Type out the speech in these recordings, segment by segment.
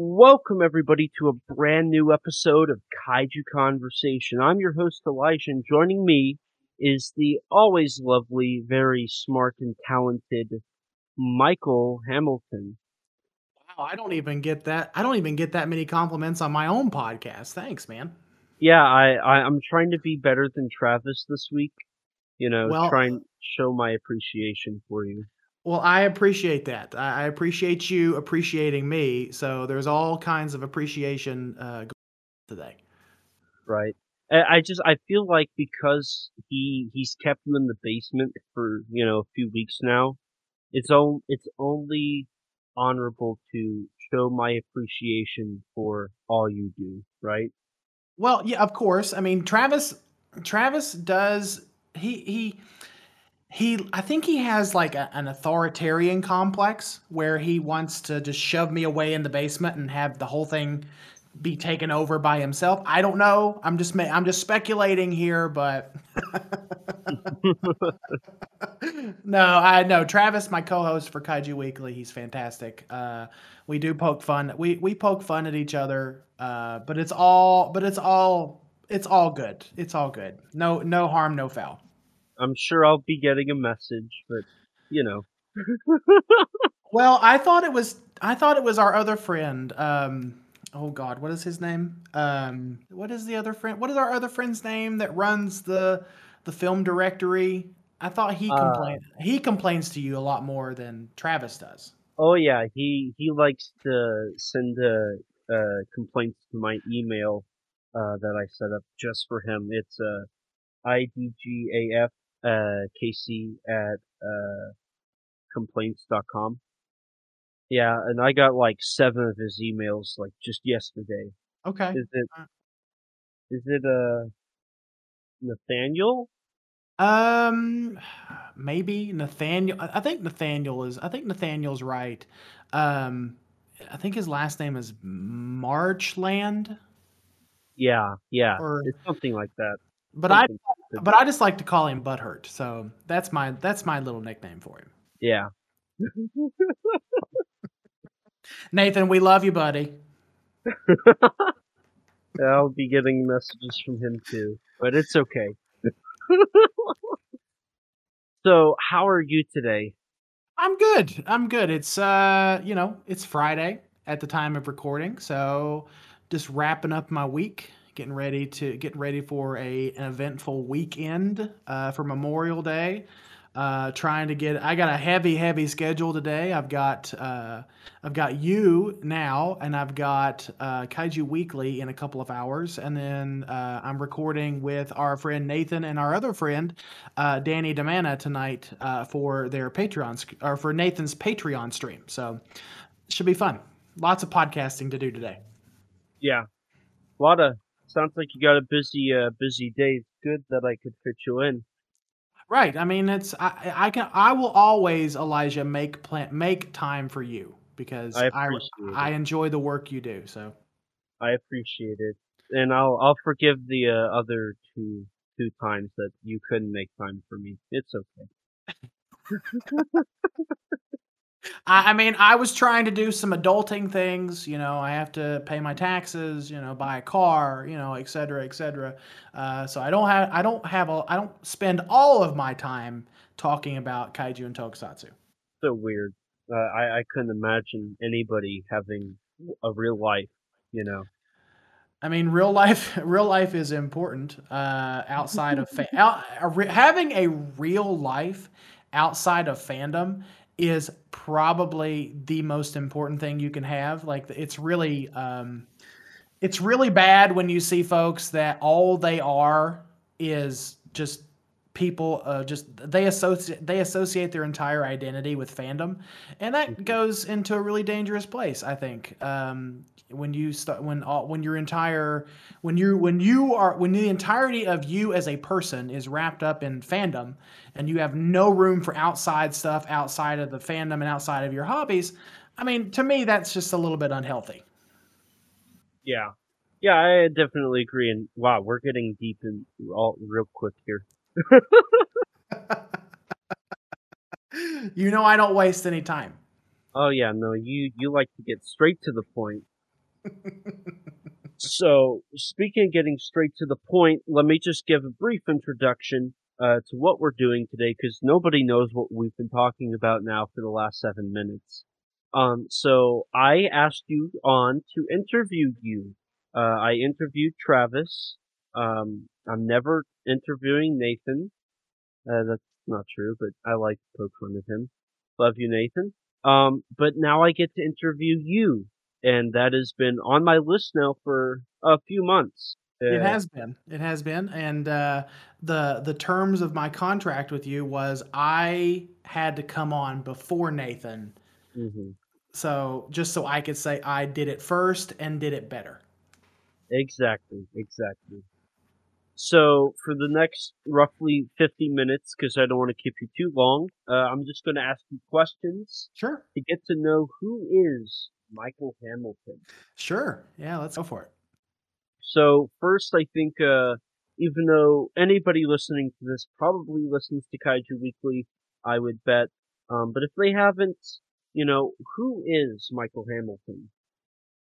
Welcome everybody to a brand new episode of Kaiju Conversation. I'm your host Elijah and joining me is the always lovely, very smart and talented Michael Hamilton. Wow, I don't even get that. I don't even get that many compliments on my own podcast. Thanks, man. Yeah, I, I I'm trying to be better than Travis this week. You know, Well, try and show my appreciation for you. Well, I appreciate that. I, appreciate you appreciating me. So there's all kinds of appreciation uh, going on today. Right. I I just I feel like because he he's kept you in the basement for you know a few weeks now, it's all it's only honorable to show my appreciation for all you do. Right. Well, yeah, of course. I mean, Travis. Travis does. He he he. I think he has like a, an authoritarian complex where he wants to just shove me away in the basement and have the whole thing be taken over by himself. I don't know. I'm just I'm just speculating here, but no, I know Travis, my co-host for Kaiju Weekly. He's fantastic. Uh, we do poke fun. We we poke fun at each other, uh, but it's all but it's all it's all good. It's all good. No no harm, no foul. I'm sure I'll be getting a message, but you know. Well, I thought it was I thought it was our other friend. Um, oh God, what is his name? Um, what is the other friend? What is our other friend's name that runs the the film directory? I thought he Uh, complained. He complains to you a lot more than Travis does. Oh yeah, he he likes to send uh, uh complaints to my email uh that I set up just for him. It's uh idgaf uh kc at uh complaints.com. Yeah, and I got like seven of his emails like just yesterday. Okay. Is it Uh, is it uh Nathaniel? Um, maybe Nathaniel. I I think Nathaniel is. I think Nathaniel's right. Um, I think his last name is Marchland, Yeah, yeah. or It's something like that. but I Something but I just like to call him Butthurt. So that's my that's my little nickname for him. yeah. Nathan, we love you, buddy. I'll be getting messages from him too, but it's okay. so, how are you today? I'm good. I'm good. It's uh, you know, it's Friday at the time of recording, so just wrapping up my week, getting ready to getting ready for a an eventful weekend uh, for Memorial Day. Uh, trying to get. I got a heavy, heavy schedule today. I've got uh, I've got you now, and I've got uh, Kaiju Weekly in a couple of hours, and then uh, I'm recording with our friend Nathan and our other friend uh, Danny Demana tonight uh, for their Patreon or for Nathan's Patreon stream. So should be fun. Lots of podcasting to do today. Yeah, a lot of. Sounds like you got a busy, uh, busy day. It's good that I could fit you in. Right. I mean, it's I, I can I will always Elijah make plan make time for you because I I I enjoy the work you do. So I appreciate it, and I'll I'll forgive the uh, other two two times that you couldn't make time for me. It's okay. I, I mean, I was trying to do some adulting things. You know, I have to pay my taxes. You know, buy a car. You know, et cetera, et cetera. Uh, so I don't have I don't have a I don't spend all of my time talking about kaiju and tokusatsu. So weird. Uh, I I couldn't imagine anybody having a real life. You know. I mean, real life, real life is important. Uh, outside of fa- out, a re- having a real life outside of fandom is probably the most important thing you can have. Like, it's really, um, it's really bad when you see folks that all they are is just people uh, just they associate they associate their entire identity with fandom and that Mhm. goes into a really dangerous place i think um, when you start when all when your entire when you when you are when the entirety of you as a person is wrapped up in fandom and you have no room for outside stuff outside of the fandom and outside of your hobbies i mean to me that's just a little bit unhealthy Yeah. Yeah, I definitely agree. And wow, we're getting deep in all real quick here. you know I don't waste any time. Oh yeah, no, you you like to get straight to the point. So, speaking of getting straight to the point, let me just give a brief introduction uh, to what we're doing today, because nobody knows what we've been talking about now for the last seven minutes. Um, so I asked you on to interview you. Uh, I interviewed Travis. Um, I'm never interviewing Nathan. Uh, that's not true, but I like to poke fun of him. Love you, Nathan. Um, but now I get to interview you, and that has been on my list now for a few months. It has been. It has been, and uh, the the terms of my contract with you was I had to come on before Nathan, hmm so just so I could say I did it first and did it better. Exactly, exactly. So for the next roughly 50 minutes, because I don't want to keep you too long, uh, I'm just going to ask you questions Sure, to get to know who is Michael Hamilton. sure, yeah, let's go for it. So first, I think, uh, even though anybody listening to this probably listens to Kaiju Weekly, I would bet. Um, but if they haven't, you know, who is Michael Hamilton?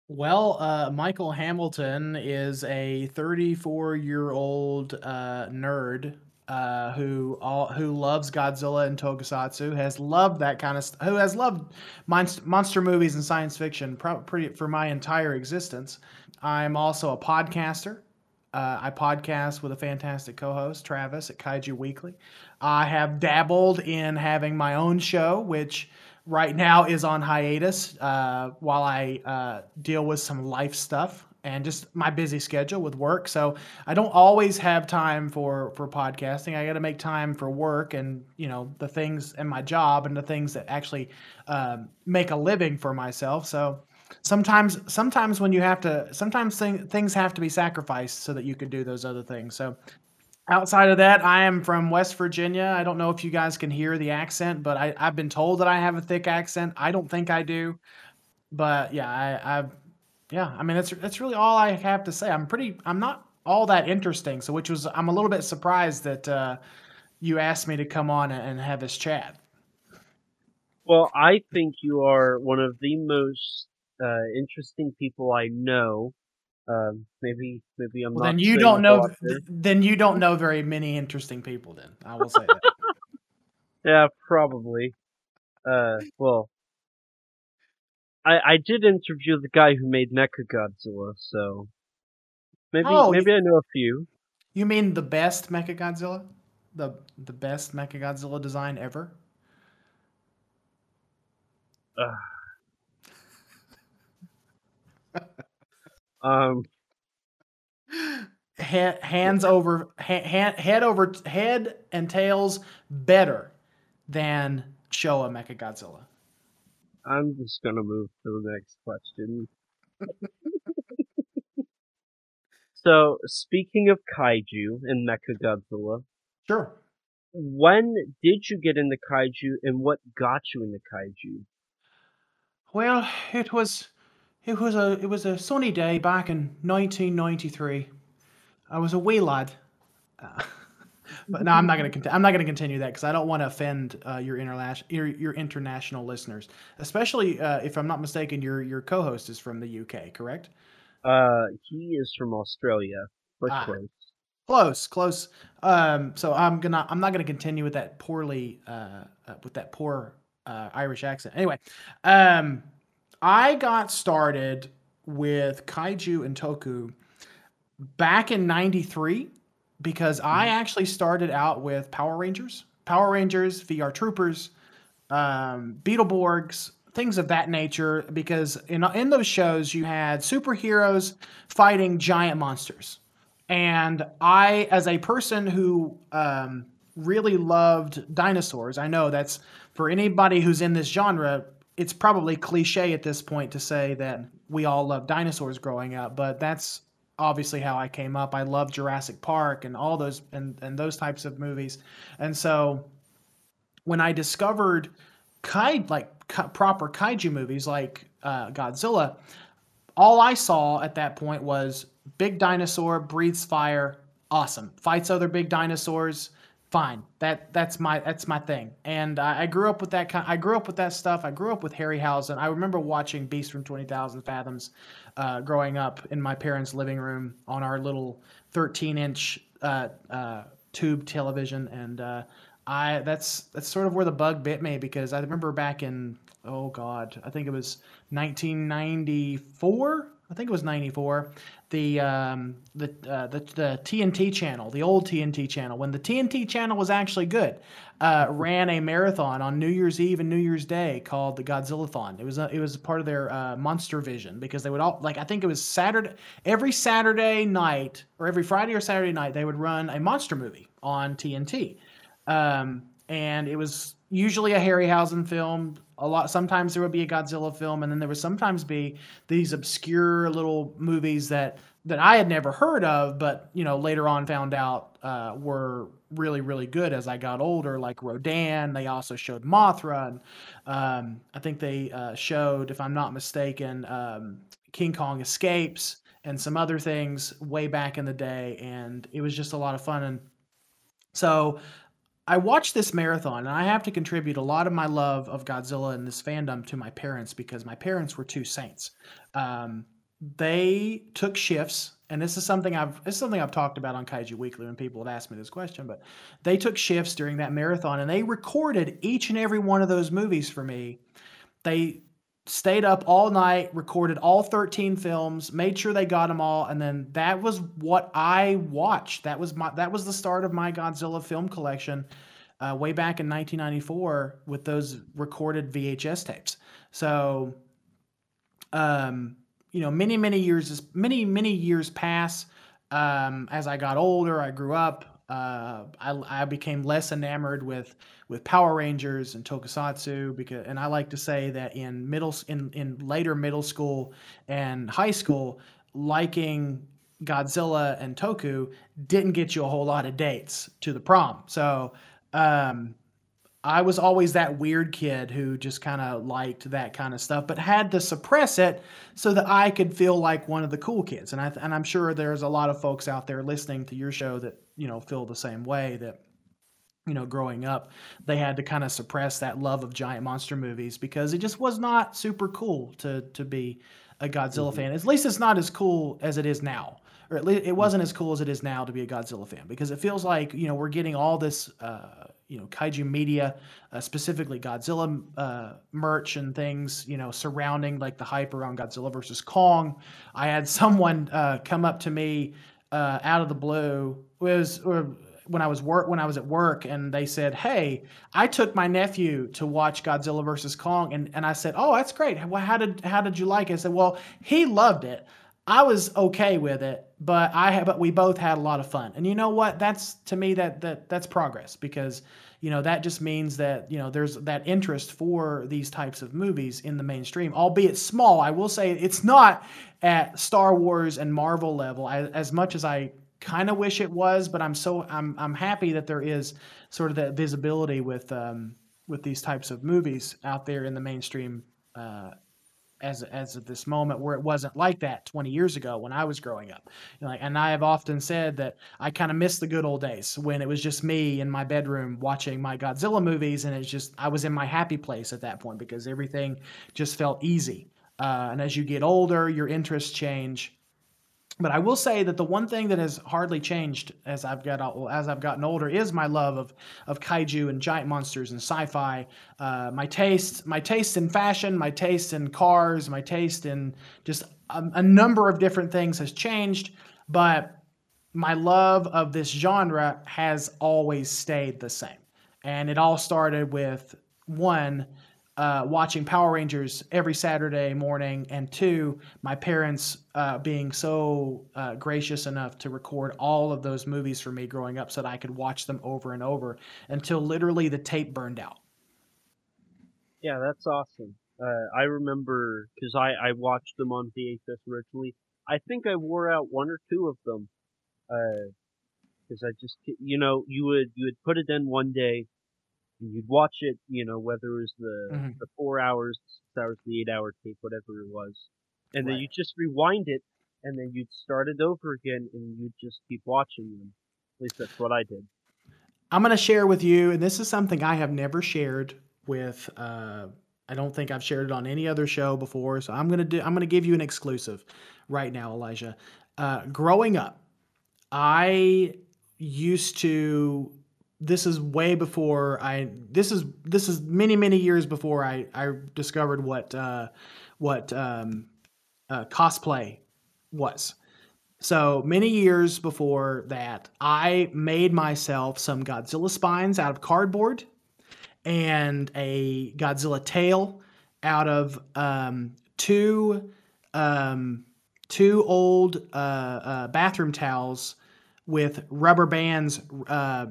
Well, uh, Michael Hamilton is a 34 year old uh, nerd uh, who all, who loves Godzilla and Tokusatsu, has loved that kind of st- who has loved monst- monster movies and science fiction pretty for my entire existence. I'm also a podcaster. Uh, I podcast with a fantastic co-host, Travis, at Kaiju Weekly. I have dabbled in having my own show, which right now is on hiatus uh, while I uh, deal with some life stuff and just my busy schedule with work. So I don't always have time for for podcasting. I got to make time for work and you know the things and my job and the things that actually um, make a living for myself. So sometimes sometimes when you have to sometimes thing, things have to be sacrificed so that you can do those other things. So Outside of that, I am from West Virginia. I don't know if you guys can hear the accent, but I, I've been told that I have a thick accent. I don't think I do, but yeah, I, I yeah, I mean that's that's really all I have to say. I'm pretty, I'm not all that interesting, so which was I'm a little bit surprised that uh, you asked me to come on and have this chat. Well, I think you are one of the most uh, interesting people I know. Um, maybe, maybe I'm Well, not then you don't know, th- then you don't know very many interesting people. Then I will say that. Yeah, probably. Uh, well, I I did interview the guy who made Mechagodzilla, so maybe Oh, maybe I know a few. you mean the best Mechagodzilla, the the best Mechagodzilla design ever? Uh, um, Ha- hands over ha- ha- head over head and tails better than Showa Mechagodzilla. I'm just gonna move to the next question. So, speaking of kaiju and Mechagodzilla, Sure. when did you get into kaiju and what got you into kaiju? Well, it was it was a it was a sunny day back in 1993. I was a wee lad. Uh, but no, I'm not gonna cont- I'm not gonna continue that because I don't want to offend uh, your international your, your international listeners, especially uh, if I'm not mistaken. Your your co-host is from the UK, correct? Uh, he is from Australia, but Ah, close. close, close. Um, so I'm gonna I'm not gonna continue with that poorly uh, uh, with that poor uh, Irish accent. Anyway, um, I got started with kaiju and toku back in 93 because I Mhm. actually started out with Power Rangers, Power Rangers, VR Troopers, um, Beetleborgs, things of that nature. Because in, in those shows, you had superheroes fighting giant monsters. And I, as a person who um, really loved dinosaurs, I know that's for anybody who's in this genre, it's probably cliche at this point to say that we all love dinosaurs growing up, but that's obviously how I came up. I love Jurassic Park and all those and, and those types of movies. And so when I discovered kai like proper kaiju movies like uh, Godzilla, all I saw at that point was big dinosaur breathes fire, awesome, fights other big dinosaurs, fine. That that's my that's my thing. And I, I grew up with that kind. I grew up with that stuff. I grew up with Harryhausen. I remember watching Beast from Twenty Thousand Fathoms, uh, growing up in my parents' living room on our little thirteen inch uh, uh, tube television, and uh, I that's that's sort of where the bug bit me because I remember back in oh god, I think it was 1994. I think it was 94. The um, the, uh, the the TNT channel, the old TNT channel, when the TNT channel was actually good, uh, ran a marathon on New Year's Eve and New Year's Day called the Godzillathon. It was a, it was part of their uh, Monster Vision because they would all like I think it was Saturday every Saturday night or every Friday or Saturday night they would run a monster movie on TNT. Um, and it was usually a Harryhausen film. A lot. Sometimes there would be a Godzilla film, and then there would sometimes be these obscure little movies that that I had never heard of, but you know later on found out uh, were really really good as I got older. Like Rodan. They also showed Mothra, and um, I think they uh, showed, if I'm not mistaken, um, King Kong Escapes and some other things way back in the day, and it was just a lot of fun. And so I watched this marathon, and I have to contribute a lot of my love of Godzilla and this fandom to my parents because my parents were two saints. Um, they took shifts, and this is something I've this is something I've talked about on Kaiju Weekly when people have asked me this question. But they took shifts during that marathon, and they recorded each and every one of those movies for me. They stayed up all night, recorded all 13 films, made sure they got them all, and then that was what I watched. That was my that was the start of my Godzilla film collection, uh, way back in 1994 with those recorded VHS tapes. So, um, you know, many many years many many years pass. Um, as I got older, I grew up. Uh, I, I became less enamored with with Power Rangers and Tokusatsu because, and I like to say that in middle in in later middle school and high school, liking Godzilla and Toku didn't get you a whole lot of dates to the prom. So um, I was always that weird kid who just kind of liked that kind of stuff, but had to suppress it so that I could feel like one of the cool kids. And I and I'm sure there's a lot of folks out there listening to your show that you know feel the same way that you know growing up they had to kind of suppress that love of giant monster movies because it just was not super cool to to be a Godzilla mm-hmm. fan. At least it's not as cool as it is now or at least it wasn't as cool as it is now to be a Godzilla fan because it feels like you know we're getting all this uh, you know kaiju media, uh, specifically Godzilla uh, merch and things you know surrounding like the hype around Godzilla versus Kong. I had someone uh, come up to me uh, out of the blue. Was when I was work when I was at work and they said, "Hey, I took my nephew to watch Godzilla versus Kong," and and I said, "Oh, that's great. Well, how did how did you like it?" I said, "Well, he loved it." I was okay with it, but I but we both had a lot of fun. And you know what? That's to me that that that's progress because you know that just means that you know there's that interest for these types of movies in the mainstream, albeit small. I will say it's not at Star Wars and Marvel level as, as much as I kind of wish it was, but I'm so I'm I'm happy that there is sort of that visibility with um, with these types of movies out there in the mainstream uh, as as of this moment where it wasn't like that 20 years ago when I was growing up. You know, like, and I have often said that I kind of miss the good old days when it was just me in my bedroom watching my Godzilla movies, and it's just I was in my happy place at that point because everything just felt easy. Uh, and as you get older, your interests change but I will say that the one thing that has hardly changed as I've got as I've gotten older is my love of of kaiju and giant monsters and sci-fi. Uh, my taste, my taste in fashion, my taste in cars, my taste in just a, a number of different things has changed, but my love of this genre has always stayed the same. And it all started with one uh, watching Power Rangers every Saturday morning, and two, my parents uh, being so uh, gracious enough to record all of those movies for me growing up so that I could watch them over and over until literally the tape burned out. Yeah, that's awesome. Uh, I remember because I, I watched them on VHS originally. I think I wore out one or two of them because uh, I just, you know, you would you would put it in one day you'd watch it, you know, whether it was the mm-hmm. the four hours, the six hours, the eight hour tape, whatever it was, and right. then you just rewind it, and then you'd start it over again, and you'd just keep watching them. At least that's what I did. I'm going to share with you, and this is something I have never shared with. Uh, I don't think I've shared it on any other show before, so I'm gonna do. I'm gonna give you an exclusive right now, Elijah. Uh, growing up, I used to. This is way before I. This is this is many many years before I I discovered what uh, what um, uh, cosplay was. So many years before that, I made myself some Godzilla spines out of cardboard and a Godzilla tail out of um, two um, two old uh, uh, bathroom towels with rubber bands uh,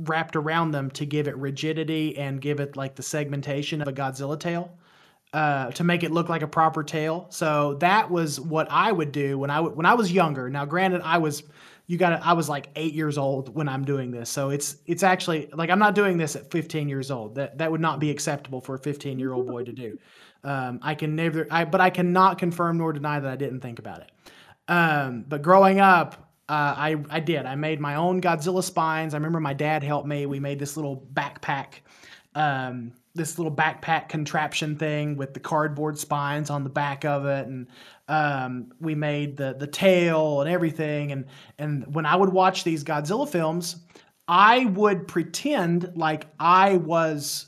wrapped around them to give it rigidity and give it like the segmentation of a Godzilla tail uh, to make it look like a proper tail. So that was what I would do when I w- when I was younger. Now, granted, I was you got I was like 8 years old when I'm doing this. So it's it's actually like I'm not doing this at 15 years old. That that would not be acceptable for a 15 year old boy to do. Um, I can never I but I cannot confirm nor deny that I didn't think about it. Um, but growing up, uh, I I did. I made my own Godzilla spines. I remember my dad helped me. We made this little backpack um, this little backpack contraption thing with the cardboard spines on the back of it and um, we made the the tail and everything and and when I would watch these Godzilla films I would pretend like I was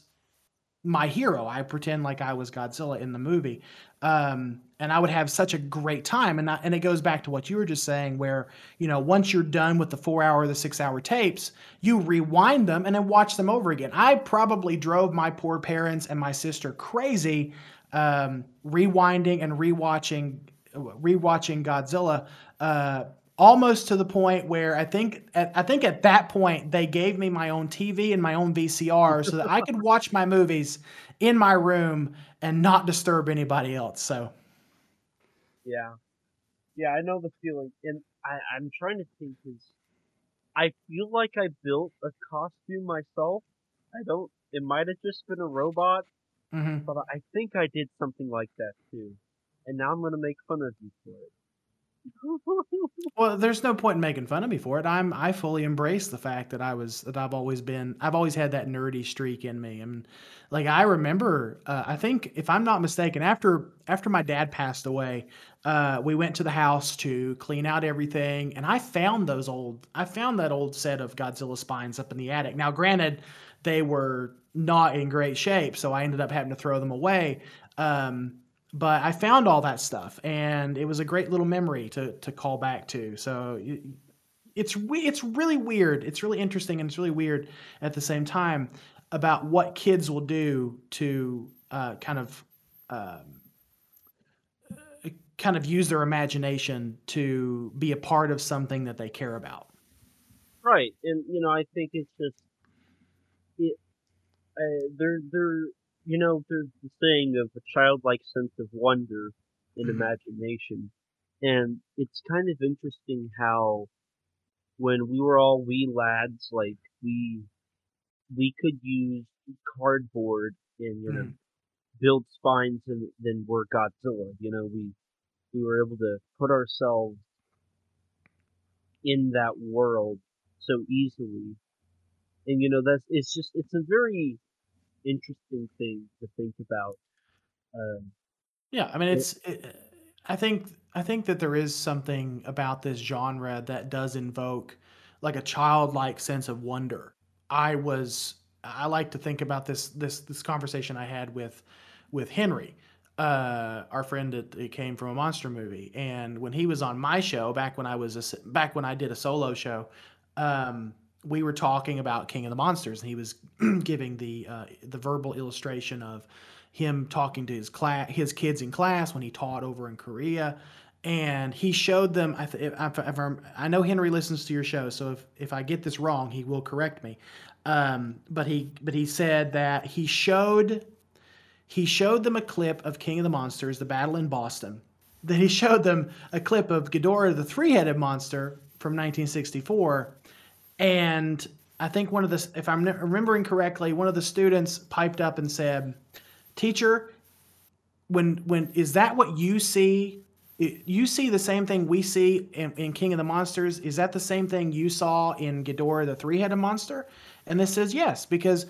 my hero I pretend like I was Godzilla in the movie um, and I would have such a great time. And I, and it goes back to what you were just saying, where you know once you're done with the four hour, the six hour tapes, you rewind them and then watch them over again. I probably drove my poor parents and my sister crazy, um, rewinding and rewatching, rewatching Godzilla. Uh, almost to the point where I think at, I think at that point they gave me my own TV and my own VCR so that I could watch my movies in my room and not disturb anybody else. So yeah, yeah, I know the feeling, and I, I'm trying to think because I feel like I built a costume myself. I don't. It might have just been a robot, mm-hmm. but I think I did something like that too. And now I'm gonna make fun of you for it well, there's no point in making fun of me for it. I'm I fully embrace the fact that I was that I've always been I've always had that nerdy streak in me. And like I remember, uh, I think if I'm not mistaken, after after my dad passed away, uh, we went to the house to clean out everything, and I found those old I found that old set of Godzilla spines up in the attic. Now, granted, they were not in great shape, so I ended up having to throw them away. Um, but I found all that stuff, and it was a great little memory to to call back to. So it's it's really weird. It's really interesting, and it's really weird at the same time about what kids will do to uh, kind of um, kind of use their imagination to be a part of something that they care about. Right, and you know, I think it's just it. Uh, they're they're you know, there's the saying of a childlike sense of wonder and mm-hmm. imagination. And it's kind of interesting how when we were all wee lads, like we we could use cardboard and you know mm. build spines and then we're Godzilla. You know, we we were able to put ourselves in that world so easily. And you know, that's it's just it's a very interesting thing to think about. Um, yeah, I mean, it's. It, I think I think that there is something about this genre that does invoke like a childlike sense of wonder. I was I like to think about this this this conversation I had with with Henry, uh, our friend that, came from a monster movie, and when he was on my show back when I was a, back when I did a solo show, um, we were talking about King of the Monsters, and he was giving the uh, the verbal illustration of him talking to his class, his kids in class when he taught over in Korea, and he showed them. I, th- if, if i know Henry listens to your show, so if if I get this wrong, he will correct me. Um, but he but he said that he showed he showed them a clip of King of the Monsters, the battle in Boston. Then he showed them a clip of Ghidorah, the three-headed monster from 1964 and I think one of the, if I'm remembering correctly, one of the students piped up and said, "Teacher, when when is that what you see you see the same thing we see in, in, King of the Monsters. Is that the same thing you saw in Ghidorah the three-headed monster? And this says yes, because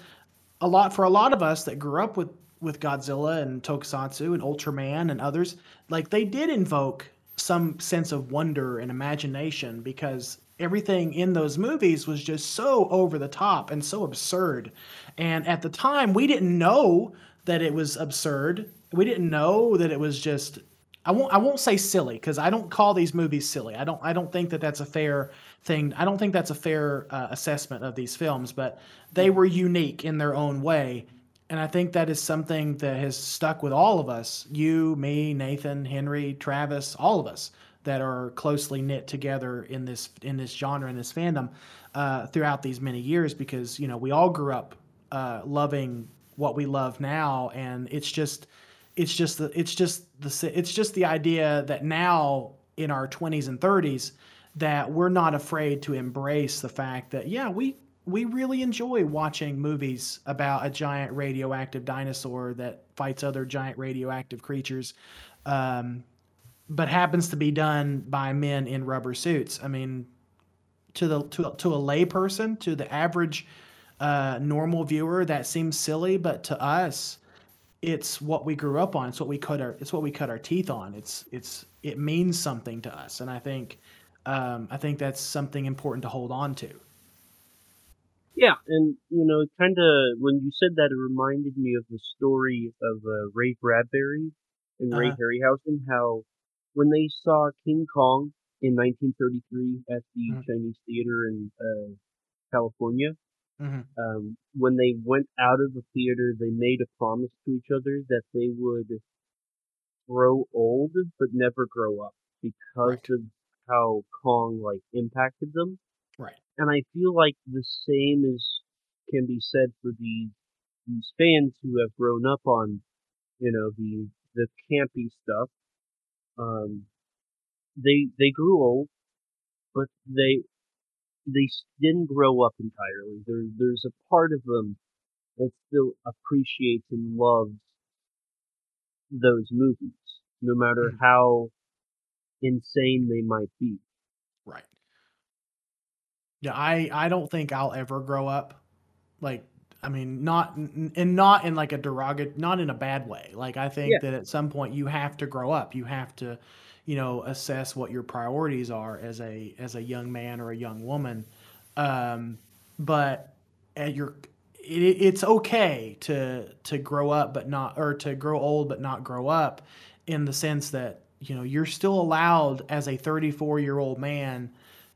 a lot for a lot of us that grew up with with Godzilla and Tokusatsu and Ultraman and others, like they did invoke some sense of wonder and imagination because everything in those movies was just so over the top and so absurd. And at the time, we didn't know that it was absurd. We didn't know that it was just I won't I won't say silly because I don't call these movies silly. I don't I don't think that that's a fair thing. I don't think that's a fair uh, assessment of these films, but they were unique in their own way. And I think that is something that has stuck with all of us, you, me, Nathan, Henry, Travis, all of us that are closely knit together in this in this genre in this fandom uh, throughout these many years because you know we all grew up uh, loving what we love now. And it's just it's just the it's just the it's just the idea that now in our 20s and 30s that we're not afraid to embrace the fact that yeah we we really enjoy watching movies about a giant radioactive dinosaur that fights other giant radioactive creatures um, but happens to be done by men in rubber suits i mean to the to, to a layperson, to the average uh, normal viewer that seems silly but to us it's what we grew up on. It's what we cut our it's what we cut our teeth on. It's it's it means something to us, and I think um, I think that's something important to hold on to. Yeah, and you know, kind of when you said that, it reminded me of the story of uh, Ray Bradbury and Ray uh-huh. Harryhausen. How when they saw King Kong in 1933 at the uh-huh. Chinese Theater in uh, California, Mm-hmm. Um, when they went out of the theater, they made a promise to each other that they would grow old but never grow up because right. of how Kong like impacted them. Right. And I feel like the same is can be said for these these fans who have grown up on, you know, the the campy stuff. Um, they they grew old, but they they didn't grow up entirely. There, there's a part of them that still appreciates and loves those movies, no matter mm-hmm. how insane they might be. Yeah, I I don't think I'll ever grow up. Like, I mean, not and not in like a derogatory, not in a bad way. Like, I think yeah. that at some point you have to grow up. You have to you know assess what your priorities are as a as a young man or a young woman um, but at your it, it's okay to to grow up but not or to grow old but not grow up in the sense that you know you're still allowed as a 34 year old man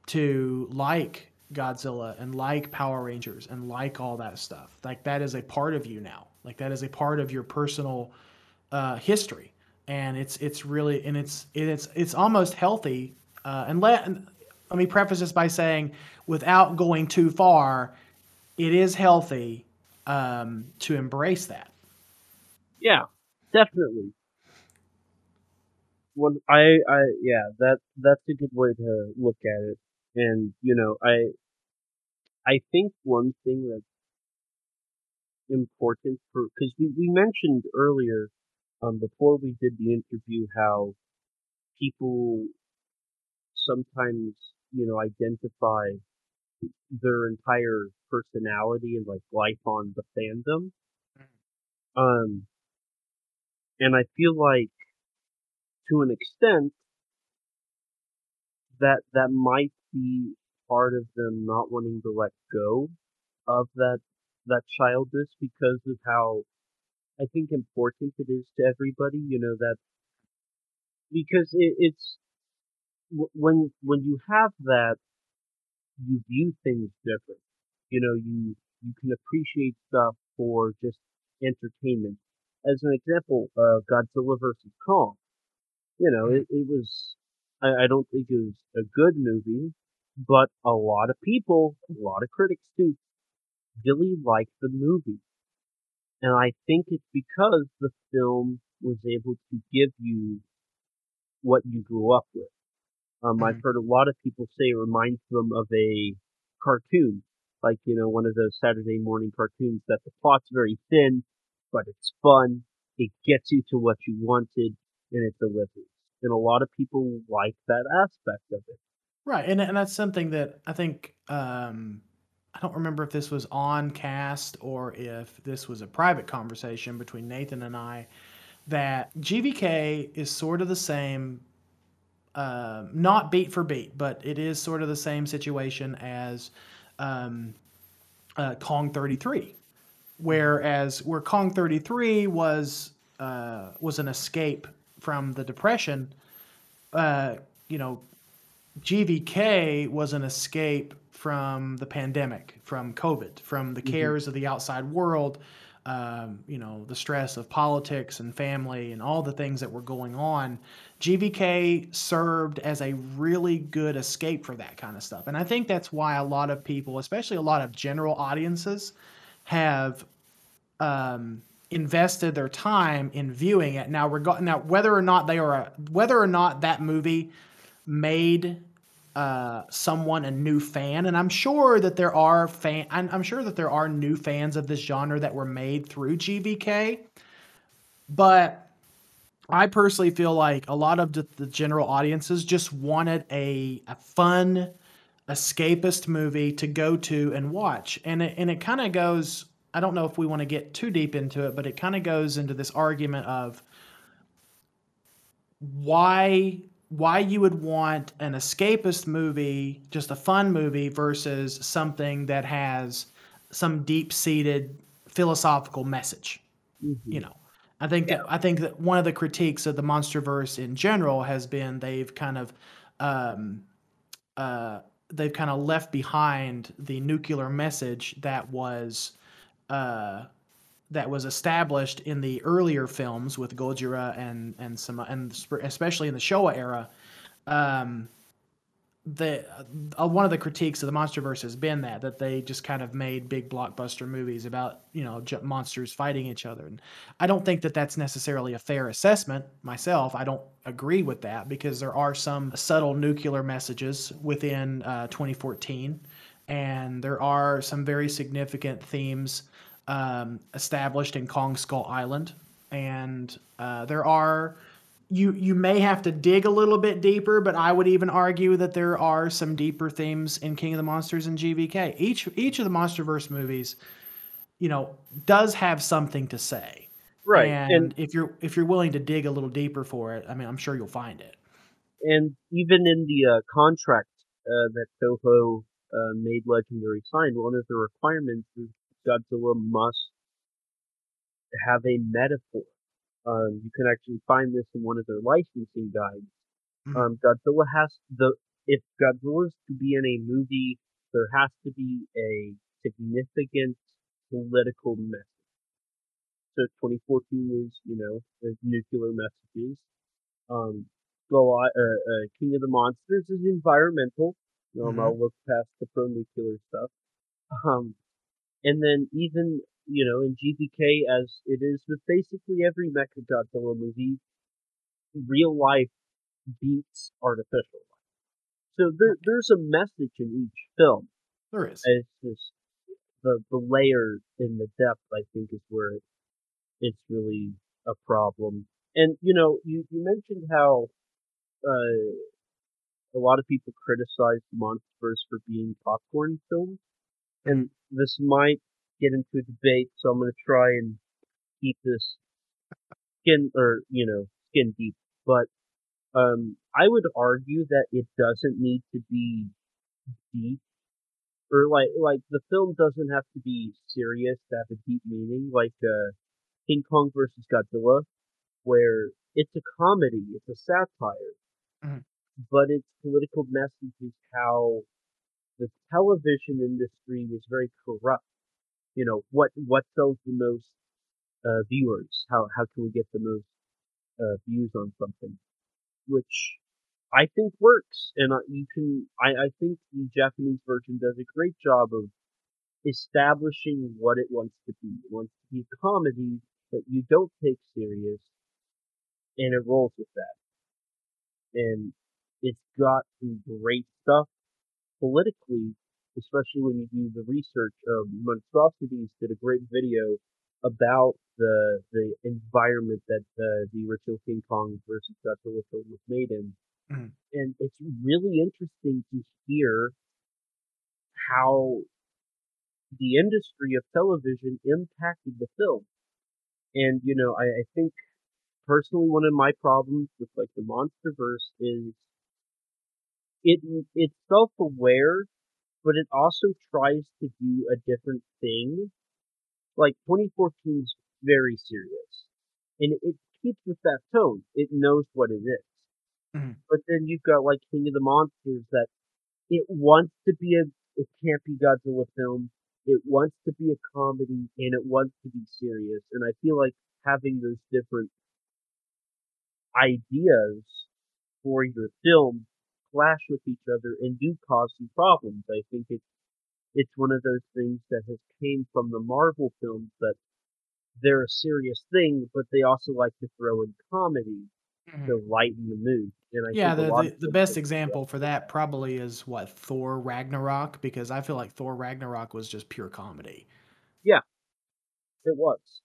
to like Godzilla and like Power Rangers and like all that stuff. Like that is a part of you now. Like that is a part of your personal uh, history and it's it's really and it's it's it's almost healthy. Uh, and let let me preface this by saying, without going too far, it is healthy um, to embrace that. Yeah, definitely. When I, I, yeah, that that's a good way to look at it. And you know, I, I think one thing that's important for because we we mentioned earlier um, before we did the interview how people sometimes, you know, identify their entire personality and like life on the fandom. Mm. Um, and I feel like to an extent that that might be part of them not wanting to let go of that that childness because of how I think important it is to everybody, you know, that because it, it's when when you have that, you view things different. You know, you you can appreciate stuff for just entertainment. As an example, uh, Godzilla vs Kong. You know, it, it was. I, I don't think it was a good movie, but a lot of people, a lot of critics too, really liked the movie. And I think it's because the film was able to give you what you grew up with. Um, mm-hmm. I've heard a lot of people say it reminds them of a cartoon, like, you know, one of those Saturday morning cartoons that the plot's very thin, but it's fun. It gets you to what you wanted and it delivers. and a lot of people like that aspect of it. Right, and and that's something that I think um, I don't remember if this was on cast or if this was a private conversation between Nathan and I. That GVK is sort of the same, uh, not beat for beat, but it is sort of the same situation as um, uh, Kong 33, whereas where Kong 33 was uh, was an escape from the depression, uh, you know, GVK was an escape from the pandemic, from COVID, from the mm-hmm. cares of the outside world, um, you know, the stress of politics and family and all the things that were going on. GVK served as a really good escape for that kind of stuff. And I think that's why a lot of people, especially a lot of general audiences, have um, invested their time in viewing it. Now, reg- now whether or not they are a, whether or not that movie made uh, someone a new fan, and I'm sure that there are fan. I'm, I'm sure that there are new fans of this genre that were made through GVK, but I personally feel like a lot of the, the general audiences just wanted a a fun, escapist movie to go to and watch, and it, and it kind of goes. I don't know if we want to get too deep into it, but it kind of goes into this argument of why why you would want an escapist movie, just a fun movie, versus something that has some deep seated philosophical message. Mm-hmm. You know, I think yeah. that I think that one of the critiques of the MonsterVerse in general has been they've kind of um, uh, they've kind of left behind the nuclear message that was uh, that was established in the earlier films with Gojira and and some and especially in the Showa era. Um, the uh, one of the critiques of the MonsterVerse has been that that they just kind of made big blockbuster movies about you know monsters fighting each other, and I don't think that that's necessarily a fair assessment myself. I don't agree with that because there are some subtle nuclear messages within uh, 2014, and there are some very significant themes um, established in Kong Skull Island, and uh, there are you you may have to dig a little bit deeper, but I would even argue that there are some deeper themes in King of the Monsters and GVK. Each each of the MonsterVerse movies, you know, does have something to say. Right. And, and if you're if you're willing to dig a little deeper for it, I mean, I'm sure you'll find it. And even in the uh, contract uh, that Toho uh, made Legendary signed, one of the requirements is Godzilla must have a metaphor. Um, you can actually find this in one of their licensing guides. Mm-hmm. Um, Godzilla has the if Godzilla is to be in a movie, there has to be a significant political message. So 2014 is, you know, nuclear messages. Um, go uh, uh, King of the Monsters is environmental. You know, mm-hmm. I'll look past the pro nuclear stuff. Um, and then even, you know, in GVK, as it is with basically every Mecha Godzilla movie, real life beats artificial life. So there, there's a message in each film. There is. It's just the, the layer in the depth, I think, is where it, it's really a problem. And, you know, you, you mentioned how uh, a lot of people criticize the MonsterVerse for being popcorn films and this might get into a debate, so I'm going to try and keep this skin or you know skin deep. But um, I would argue that it doesn't need to be deep, or like like the film doesn't have to be serious to have a deep meaning, like uh, King Kong versus Godzilla, where it's a comedy, it's a satire, mm-hmm. but its political message is how the television industry was very corrupt. You know, what what sells the most uh, viewers? How how can we get the most uh, views on something? Which I think works, and uh, you can. I I think the Japanese version does a great job of establishing what it wants to be. It wants to be a comedy that you don't take serious, and it rolls with that. And it's got some great stuff politically, especially when you do the research. Um, Monstrosities did a great video about the the environment that uh, the original King Kong versus Godzilla film was made in, Mhm. and it's really interesting to hear how the industry of television impacted the film. And you know, I, I think personally one of my problems with like the MonsterVerse is it it's self aware, but it also tries to do a different thing. Like 2014 is very serious, and it, keeps with that tone. It knows what it is. Mhm. But then you've got like King of the Monsters that it wants to be a, it can't be Godzilla film. It wants to be a comedy and it wants to be serious. And I feel like having those different ideas for your film clash with each other and do cause some problems. I think it's it's one of those things that has came from the Marvel films that they're a serious thing, but they also like to throw in comedy Mhm. to lighten the mood. And I Yeah, think the, the, the best example for that probably is what Thor Ragnarok because I feel like Thor Ragnarok was just pure comedy. Yeah, it was.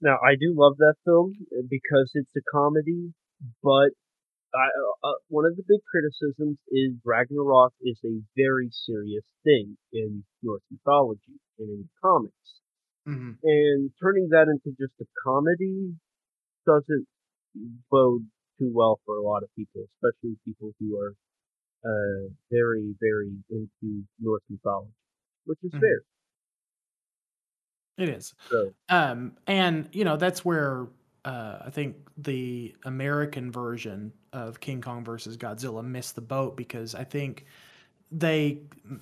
Now I do love that film uh, because it's a comedy, but I, uh, uh, one of the big criticisms is Ragnarok is a very serious thing in Norse mythology and in comics, hmm and turning that into just a comedy doesn't bode too well for a lot of people, especially people who are uh, very, very into Norse mythology, which is Mhm. fair. It is. So Um, and you know that's where uh, I think the American version of King Kong versus Godzilla missed the boat because I think they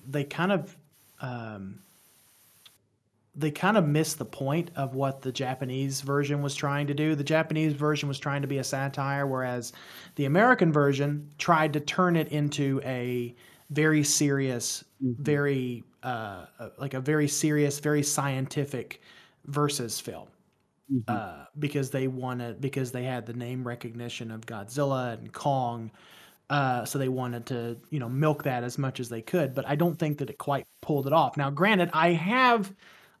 they kind of um, they kind of missed the point of what the Japanese version was trying to do. The Japanese version was trying to be a satire, whereas the American version tried to turn it into a very serious, mhm. very uh, like a very serious, very scientific versus film Mhm. uh, because they wanted because they had the name recognition of Godzilla and Kong. Uh, so they wanted to, you know, milk that as much as they could, but I don't think that it quite pulled it off. Now, granted, I have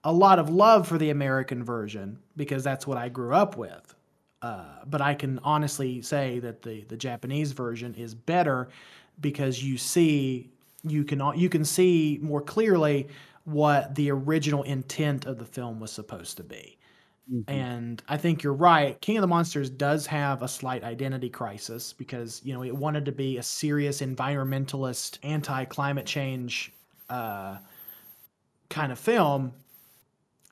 a lot of love for the American version because that's what I grew up with. Uh, but I can honestly say that the the Japanese version is better because you see you can you can see more clearly what the original intent of the film was supposed to be. Mhm. And I think you're right. King of the Monsters does have a slight identity crisis because, you know, it wanted to be a serious environmentalist, anti climate change uh, kind of film.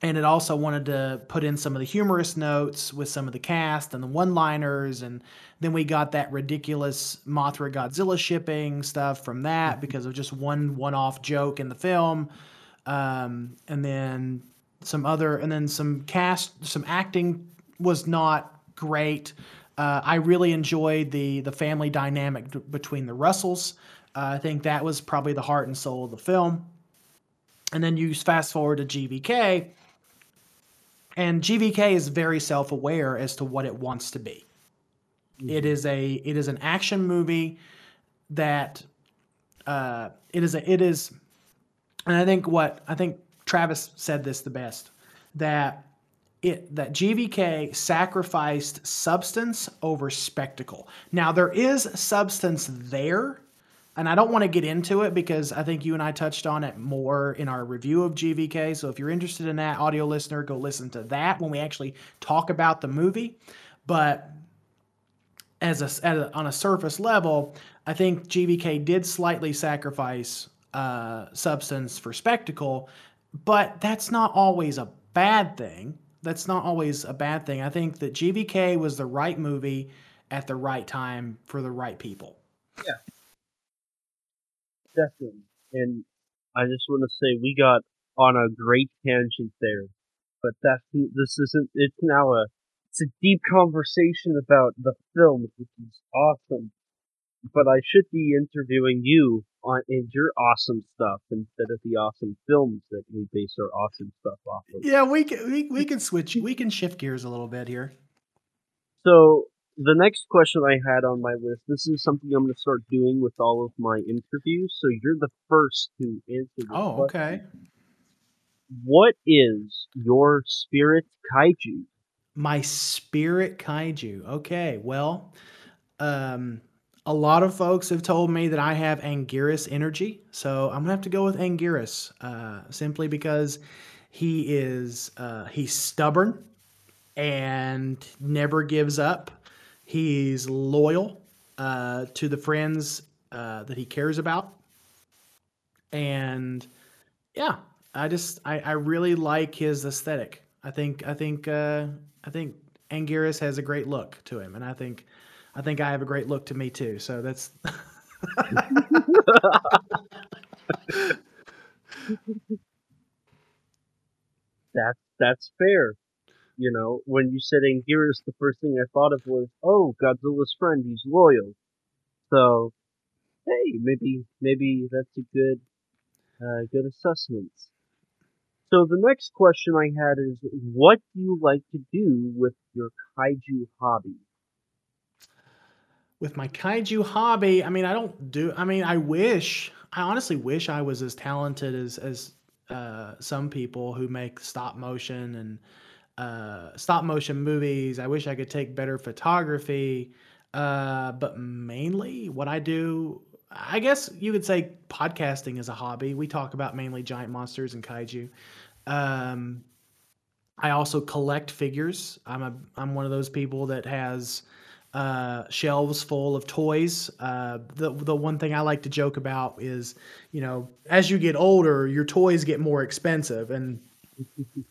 And it also wanted to put in some of the humorous notes with some of the cast and the one liners. And then we got that ridiculous Mothra Godzilla shipping stuff from that because of just one one off joke in the film. Um, and then some other, and then some cast, some acting was not great. Uh, I really enjoyed the the family dynamic d- between the Russells. Uh, I think that was probably the heart and soul of the film. And then you fast forward to GVK, and GVK is very self aware as to what it wants to be. It is a it is an action movie that uh, it is a it is, and I think what I think Travis said this the best that it that GVK sacrificed substance over spectacle. Now there is substance there, and I don't want to get into it because I think you and I touched on it more in our review of GVK. So if you're interested in that, audio listener, go listen to that when we actually talk about the movie. But as a, at a on a surface level, I think GVK did slightly sacrifice uh, substance for spectacle, but that's not always a bad thing. That's not always a bad thing. I think that GVK was the right movie at the right time for the right people. Yeah. Definitely. And I just want to say we got on a great tangent there, but that's this isn't. It's now a it's a deep conversation about the film, which is awesome. But I should be interviewing you on and your awesome stuff instead of the awesome films that we base our awesome stuff off of. Yeah, we can we, we can switch. We can shift gears a little bit here. So the next question I had on my list, this is something I'm going to start doing with all of my interviews. So you're the first to answer this Oh, question. okay. what is your spirit kaiju? My spirit kaiju. Okay, well, um, a lot of folks have told me that I have Anguirus energy, so I'm gonna have to go with Anguirus, uh, simply because he is uh, he's stubborn and never gives up. He's loyal uh, to the friends uh, that he cares about, and yeah, I just I, I really like his aesthetic. I think I think uh, I think Anguirus has a great look to him, and I think I think I have a great look to me too. So that's that's that's fair. You know, when you said Anguirus, the first thing I thought of was, oh, Godzilla's friend. He's loyal. So, hey, maybe maybe that's a good uh, good assessment. So the next question I had is, what do you like to do with your kaiju hobby? With my kaiju hobby. I mean, I don't do. I mean, I wish. I honestly wish I was as talented as as uh, some people who make stop motion and uh, stop motion movies. I wish I could take better photography. Uh, but mainly, what I do, I guess you could say podcasting is a hobby. We talk about mainly giant monsters and kaiju. Um, I also collect figures. I'm a I'm one of those people that has uh, shelves full of toys. Uh, the the one thing I like to joke about is, you know, as you get older, your toys get more expensive, and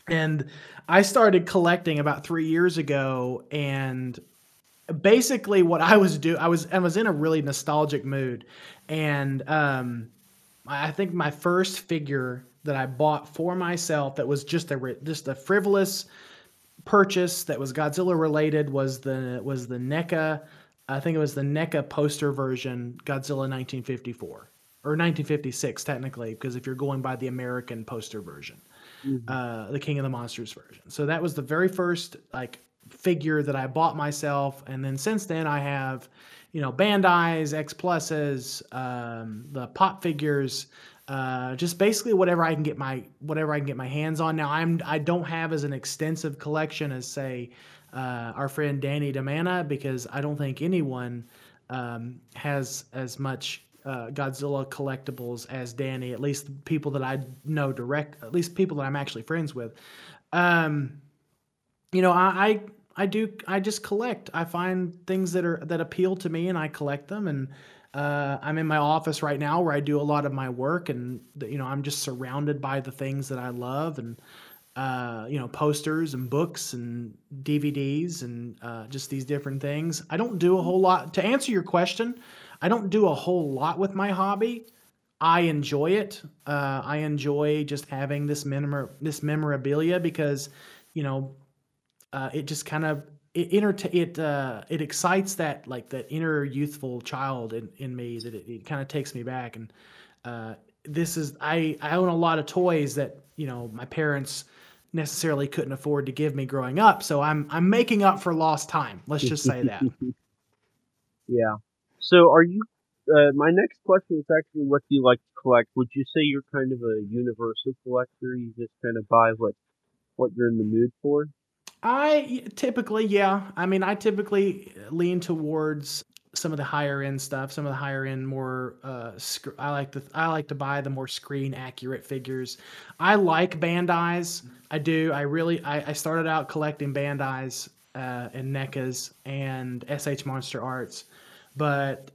and I started collecting about three years ago, and basically what I was do I was I was in a really nostalgic mood, and um, I think my first figure that I bought for myself that was just a just a frivolous purchase that was Godzilla related was the was the NECA. I think it was the NECA poster version, Godzilla 1954 or 1956 technically, because if you're going by the American poster version, mm-hmm. uh, the King of the Monsters version. So that was the very first like figure that I bought myself, and then since then I have, you know, Bandai's, X Pluses, um, the pop figures, uh, just basically whatever I can get my whatever I can get my hands on. Now I'm I don't have as an extensive collection as say uh, our friend Danny Demana because I don't think anyone um, has as much uh, Godzilla collectibles as Danny. At least people that I know direct, at least people that I'm actually friends with. Um, you know, I, I I do I just collect. I find things that are that appeal to me and I collect them and uh, I'm in my office right now where I do a lot of my work, and you know I'm just surrounded by the things that I love, and uh, you know posters and books and DVDs and uh, just these different things. I don't do a whole lot to answer your question. I don't do a whole lot with my hobby. I enjoy it. Uh, I enjoy just having this memor- this memorabilia because you know uh, it just kind of it inter- it uh, it excites that like that inner youthful child in, in me that it, it kind of takes me back. And uh, this is I I own a lot of toys that you know my parents necessarily couldn't afford to give me growing up. So I'm I'm making up for lost time. Let's just say that. Yeah. So are you uh, my next question is actually what do you like to collect? Would you say you're kind of a universal collector? You just kind of buy what what you're in the mood for I typically, yeah. I mean, I typically lean towards some of the higher end stuff, some of the higher end more. Uh, sc- I like to I like to buy the more screen accurate figures. I like Bandai's. I do. I really. I, I started out collecting Bandai's uh, and NECA's and SH Monster Arts, but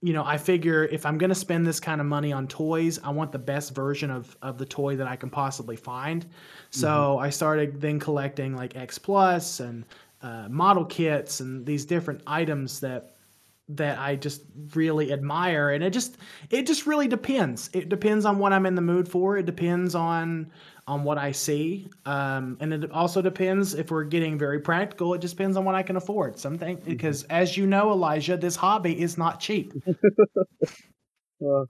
you know, I figure if I'm going to spend this kind of money on toys, I want the best version of, of the toy that I can possibly find. So mm-hmm. I started then collecting like X Plus and uh, model kits and these different items that that I just really admire. And it just it just really depends. It depends on what I'm in the mood for. It depends on on what I see. Um, and it also depends if we're getting very practical. It just depends on what I can afford. Something mm-hmm. because, as you know, Elijah, this hobby is not cheap. oh,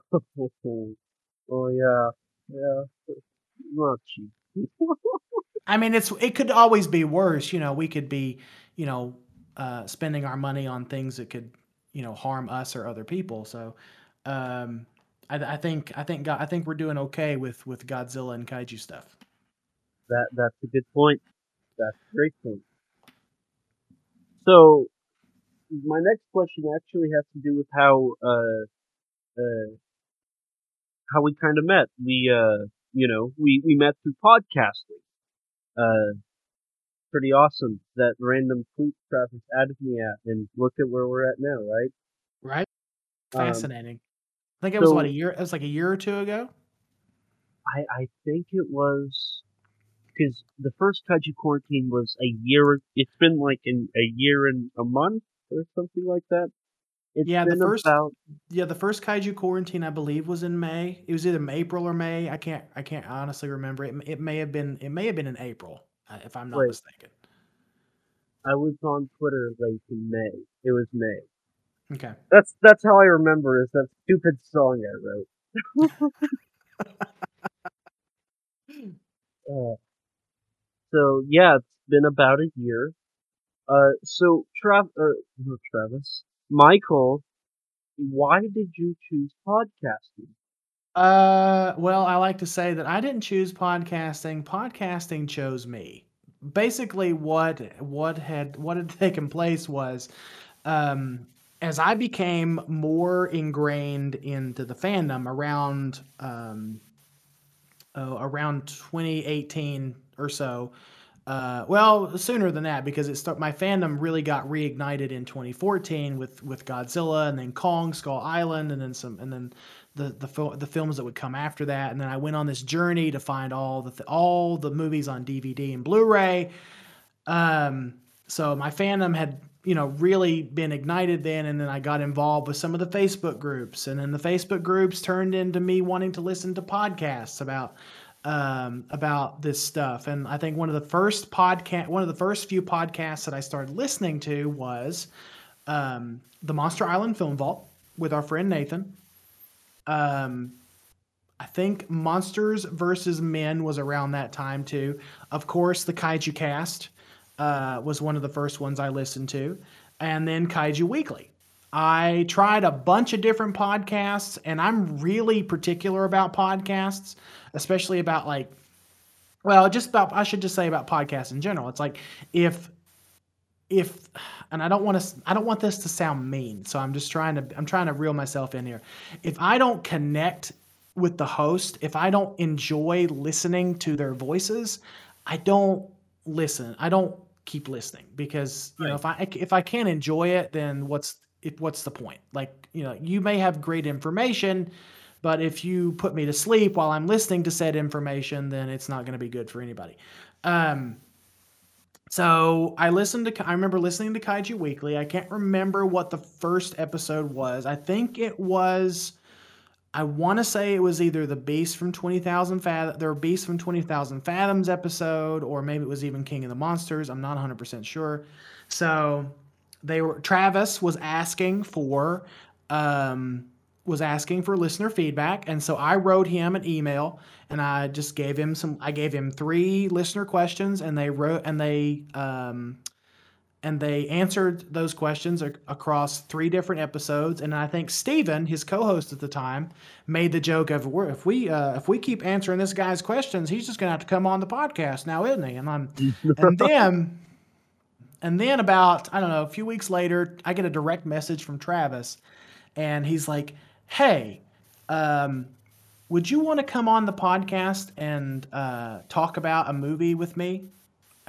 oh yeah, yeah, not cheap. I mean, it's it could always be worse. You know, we could be, you know, uh, spending our money on things that could, you know, harm us or other people. So, um, I, I think I think God, I think we're doing okay with with Godzilla and kaiju stuff. That that's a good point. That's a great point. So, my next question actually has to do with how uh, uh, how we kind of met. We uh, you know, we we met through podcasting. Uh, pretty awesome. That random tweet Travis added me at, and look at where we're at now, right? Right. Um, Fascinating. I think it was what a year. It was like a year or two ago. I I think it was because the first Kaiju quarantine was a year. It's been like in a year and a month or something like that. It's Yeah, the first about yeah the first kaiju quarantine I believe was in May. It was either April or May. I can't I can't honestly remember. It, it may have been it may have been in April uh, if I'm not wait. mistaken. I was on Twitter late in May. It was May. Okay. That's that's how I remember is that stupid song I wrote. Uh, so yeah, it's been about a year. Uh, so Trav, uh, not Travis, Michael, why did you choose podcasting? Uh, well, I like to say that I didn't choose podcasting. Podcasting chose me. Basically, what what had what had taken place was, um, as I became more ingrained into the fandom around um, oh, around 2018 or so. Uh, well, sooner than that because it start, my fandom really got reignited in 2014 with with Godzilla and then Kong Skull Island and then some and then the the fil- the films that would come after that and then I went on this journey to find all the th- all the movies on DVD and Blu-ray. Um, so my fandom had you know really been ignited then and then I got involved with some of the Facebook groups and then the Facebook groups turned into me wanting to listen to podcasts about um, about this stuff. And I think one of the first podcast, one of the first few podcasts that I started listening to was um, the Monster Island Film Vault with our friend Nathan. Um, I think Monsters versus Men was around that time too. Of course, the Kaiju Cast uh, was one of the first ones I listened to, and then Kaiju Weekly. I tried a bunch of different podcasts, and I'm really particular about podcasts, especially about like, well, just about, I should just say about podcasts in general. It's like if, if, and I don't want to, I don't want this to sound mean, so I'm just trying to, I'm trying to reel myself in here. If I don't connect with the host, if I don't enjoy listening to their voices, I don't listen. I don't keep listening because you know if I if I can't enjoy it, then what's if what's the point? Like you know, you may have great information, but if you put me to sleep while I'm listening to said information, then it's not going to be good for anybody. Um, so I listened to I remember listening to Kaiju Weekly. I can't remember what the first episode was. I think it was I want to say it was either the Beast from 20,000 Fathom, their Beast from 20,000 Fathoms episode, or maybe it was even King of the Monsters. I'm not 100% sure. So they were, Travis was asking for, um, was asking for listener feedback. And so I wrote him an email and I just gave him some, I gave him three listener questions and they wrote, and they, um, and they answered those questions ac- across three different episodes. And I think Steven, his co-host at the time, made the joke of, "We're- "If we uh, if we keep answering this guy's questions, he's just gonna have to come on the podcast now, isn't he?" And I'm, and then, and then about I don't know, a few weeks later, I get a direct message from Travis, and he's like, "Hey." Um, would you want to come on the podcast and uh, talk about a movie with me?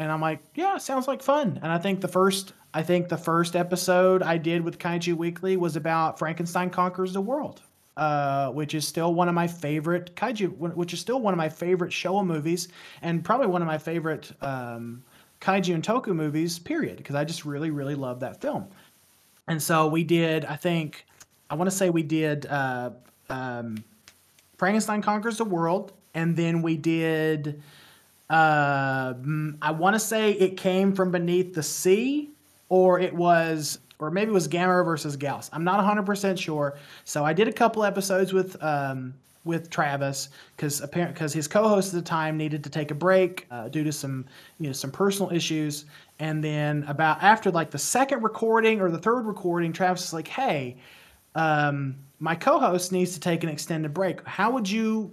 And I'm like, yeah, sounds like fun. And I think the first, I think the first episode I did with Kaiju Weekly was about Frankenstein conquers the world, uh, which is still one of my favorite kaiju, which is still one of my favorite Showa movies, and probably one of my favorite um, kaiju and toku movies. Period, because I just really, really love that film. And so we did, I think, I want to say we did uh, um, Frankenstein conquers the world, and then we did. Mm, I want to say it came from beneath the sea, or it was, or maybe it was Gamera versus Gyaos. I'm not 100% sure. So I did a couple episodes with um, with Travis because apparent because his co-host at the time needed to take a break uh, due to some you know some personal issues. And then about after like the second recording or the third recording, Travis is like, "Hey, um, my co-host needs to take an extended break. How would you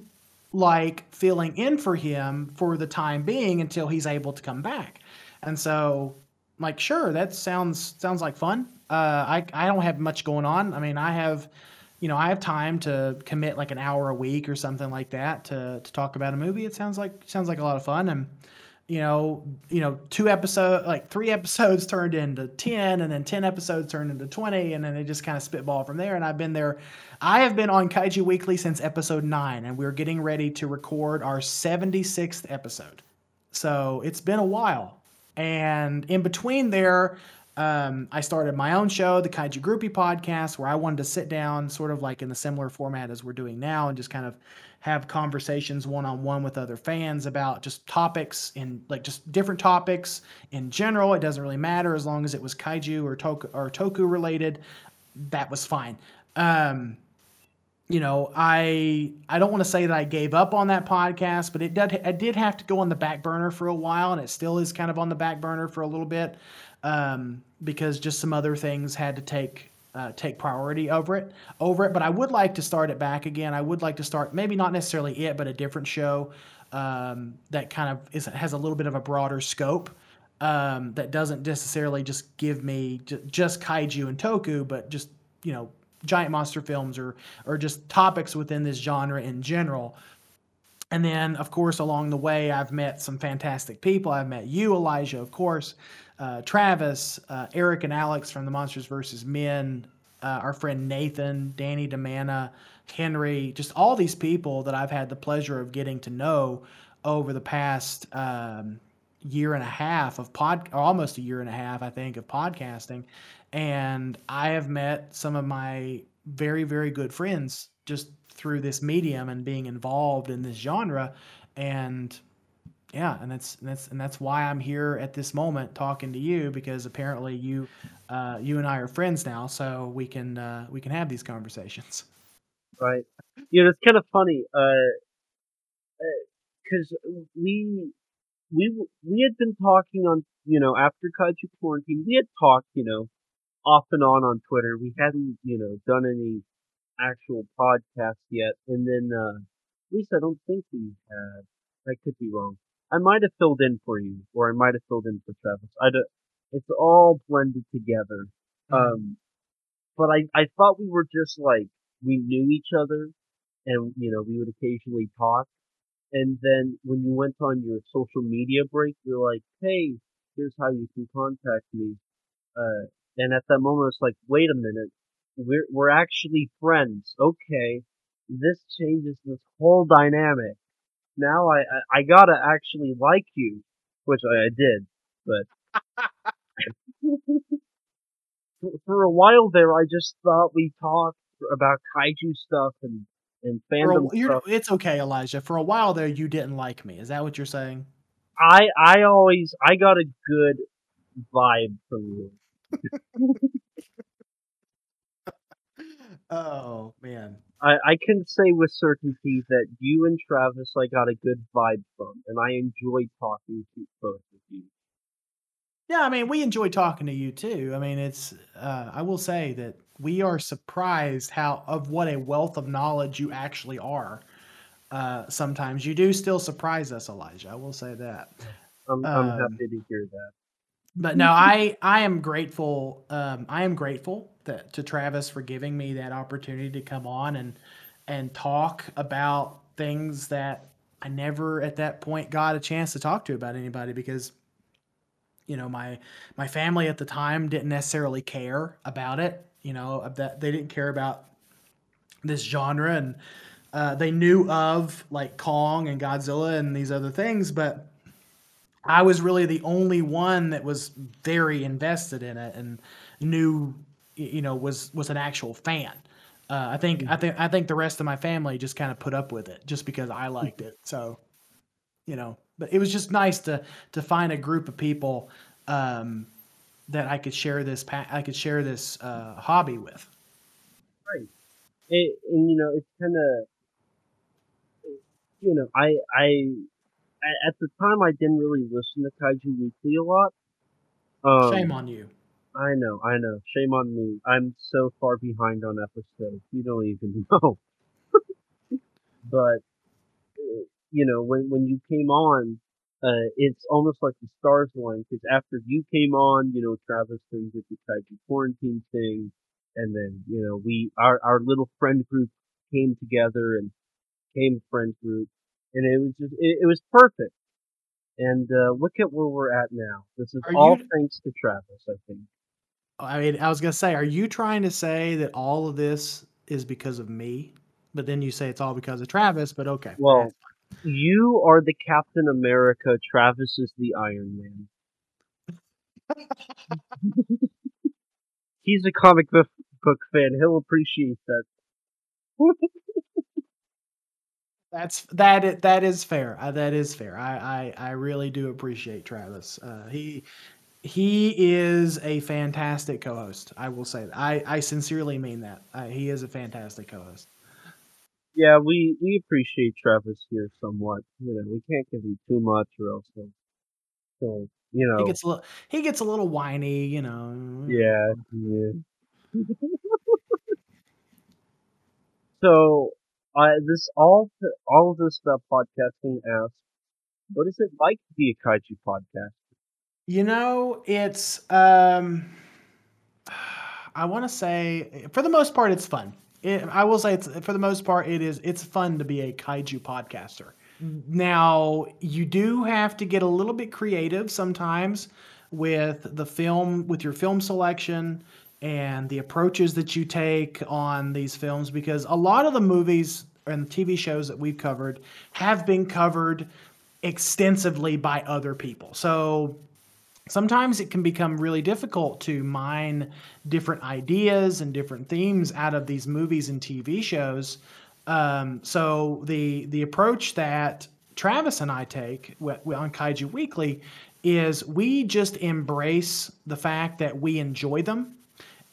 like filling in for him for the time being until he's able to come back. And so, like, sure, that sounds sounds like fun. Uh, I I don't have much going on. I mean, I have, you know, I have time to commit like an hour a week or something like that to to talk about a movie. It sounds like sounds like a lot of fun and you know, you know, two episodes, like three episodes turned into 10 and then 10 episodes turned into 20 and then they just kind of spitball from there. And I've been there. I have been on Kaiju Weekly since episode nine and we're getting ready to record our 76th episode. So it's been a while. And in between there, um, I started my own show, the Kaiju Groupie podcast, where I wanted to sit down sort of like in the similar format as we're doing now and just kind of have conversations one on one with other fans about just topics and like just different topics in general. It doesn't really matter as long as it was kaiju or toku or toku related. That was fine. Um, you know, I I don't want to say that I gave up on that podcast, but it did it did have to go on the back burner for a while, and it still is kind of on the back burner for a little bit um, because just some other things had to take uh, take priority over it over it. But I would like to start it back again. I would like to start maybe not necessarily it, but a different show um, that kind of is, has a little bit of a broader scope. Um, that doesn't necessarily just give me j- just kaiju and toku, but just you know giant monster films or or just topics within this genre in general. And then, of course, along the way, I've met some fantastic people. I've met you, Elijah, of course uh, Travis, uh, Eric, and Alex from the Monsters vs. Men, uh, our friend Nathan, Danny Demana, Henry, just all these people that I've had the pleasure of getting to know over the past um, year and a half of pod, almost a year and a half, I think, of podcasting. And I have met some of my very, very good friends just through this medium and being involved in this genre. And yeah, and that's and that's and that's why I'm here at this moment talking to you because apparently you uh, you and I are friends now, so we can uh, we can have these conversations. Right. You know, it's kind of funny because uh, uh we we we had been talking on you know after Kaiju quarantine we had talked you know off and on on Twitter. We hadn't you know done any actual podcast yet, and then uh, at least I don't think we had. I could be wrong. I might have filled in for you, or I might have filled in for Travis. I don't, it's all blended together. Mm-hmm. Um, but I, I thought we were just like, we knew each other and, you know, we would occasionally talk. And then when you went on your social media break, you're like, hey, here's how you can contact me. Uh, and at that moment, it's like, wait a minute, we're, we're actually friends. Okay. This changes this whole dynamic now I, I, I gotta actually like you, which I, I did, but for, for a while there, I just thought we talked about kaiju stuff and and fandom a, stuff. It's okay, Elijah. For a while there, you didn't like me. Is that what you're saying? I I always I got a good vibe from you. oh man, I, I can say with certainty that you and Travis I got a good vibe from, and I enjoy talking to both of you. Yeah, I mean, we enjoy talking to you too. I mean, it's uh, I will say that we are surprised how of what a wealth of knowledge you actually are. Uh, sometimes you do still surprise us, Elijah. I will say that. I'm, I'm um, happy to hear that. But no, I I am grateful. Um, I am grateful to Travis for giving me that opportunity to come on and and talk about things that I never at that point got a chance to talk to about anybody because you know my my family at the time didn't necessarily care about it you know that they didn't care about this genre and uh, they knew of like Kong and Godzilla and these other things but I was really the only one that was very invested in it and knew you know was was an actual fan. Uh, I think I think I think the rest of my family just kind of put up with it just because I liked it. So, you know, but it was just nice to to find a group of people um, that I could share this I could share this uh, hobby with. Right, it, and you know, it's kind of you know, I I at the time I didn't really listen to Kaiju Weekly a lot. Um, Shame on you. I know, I know. Shame on me. I'm so far behind on episodes. You don't even know. but you know, when when you came on, uh, it's almost like the stars aligned because after you came on, you know, Travis things with the Kaiju quarantine thing, and then you know we our our little friend group came together and came a friend group, and it was just it, it was perfect. And uh, look at where we're at now. This is Are all you thanks to Travis, I think. I mean, I was gonna say, are you trying to say that all of this is because of me? But then you say it's all because of Travis, but okay. Well, you are the Captain America. Travis is the Iron Man. He's a comic book fan. He'll appreciate that. That's that that is fair. Uh, that is fair. I, I I really do appreciate Travis. Uh, he he is a fantastic co-host. I will say that. I I sincerely mean that. Uh, he is a fantastic co-host. Yeah, we we appreciate Travis here somewhat. You know, we can't give him too much, or else he'll, he'll you He gets a little he gets a little whiny, you know. yeah, yeah. So, I this all all of this stuff podcasting asks, what is it like to be a kaiju podcast? You know, it's um I want to say for the most part it's fun. It, I will say it's for the most part it is it's fun to be a kaiju podcaster. Now, you do have to get a little bit creative sometimes with the film with your film selection and the approaches that you take on these films because a lot of the movies and TV shows that we've covered have been covered extensively by other people. So sometimes it can become really difficult to mine different ideas and different themes out of these movies and TV shows. Um, so the the approach that Travis and I take on Kaiju Weekly is we just embrace the fact that we enjoy them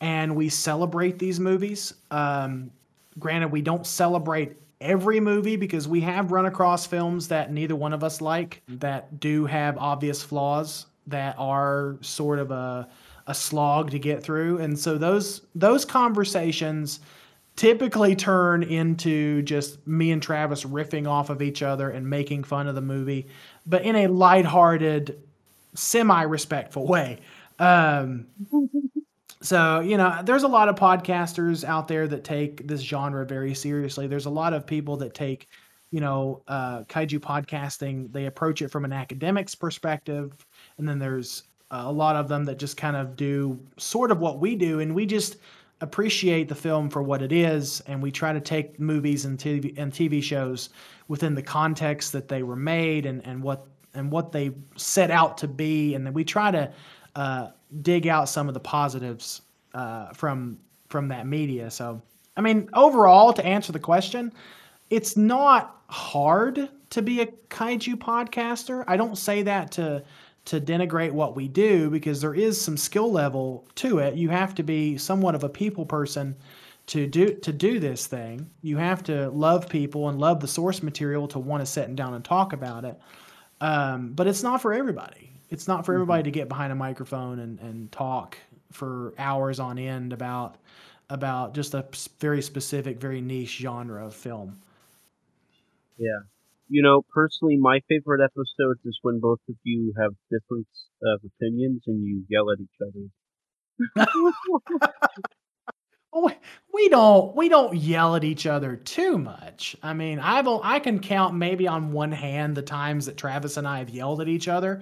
and we celebrate these movies. Um, granted, we don't celebrate every movie because we have run across films that neither one of us like that do have obvious flaws that are sort of a a slog to get through and so those those conversations typically turn into just me and Travis riffing off of each other and making fun of the movie but in a lighthearted semi-respectful way um so, you know, there's a lot of podcasters out there that take this genre very seriously. There's a lot of people that take, you know, uh, kaiju podcasting, they approach it from an academics perspective. And then there's uh, a lot of them that just kind of do sort of what we do. And we just appreciate the film for what it is. And we try to take movies and TV, and TV shows within the context that they were made and, and what and what they set out to be. And then we try to uh, dig out some of the positives uh, from from that media. So, I mean, overall, to answer the question, it's not hard to be a kaiju podcaster. I don't say that to to denigrate what we do because there is some skill level to it. You have to be somewhat of a people person to do to do this thing. You have to love people and love the source material to want to sit down and talk about it. Um, but it's not for everybody. It's not for everybody to get behind a microphone and, and talk for hours on end about about just a very specific, very niche genre of film. Yeah. You know, personally, my favorite episodes is when both of you have different of opinions and you yell at each other. Oh, we don't we don't yell at each other too much. I mean, I've I can count maybe on one hand the times that Travis and I have yelled at each other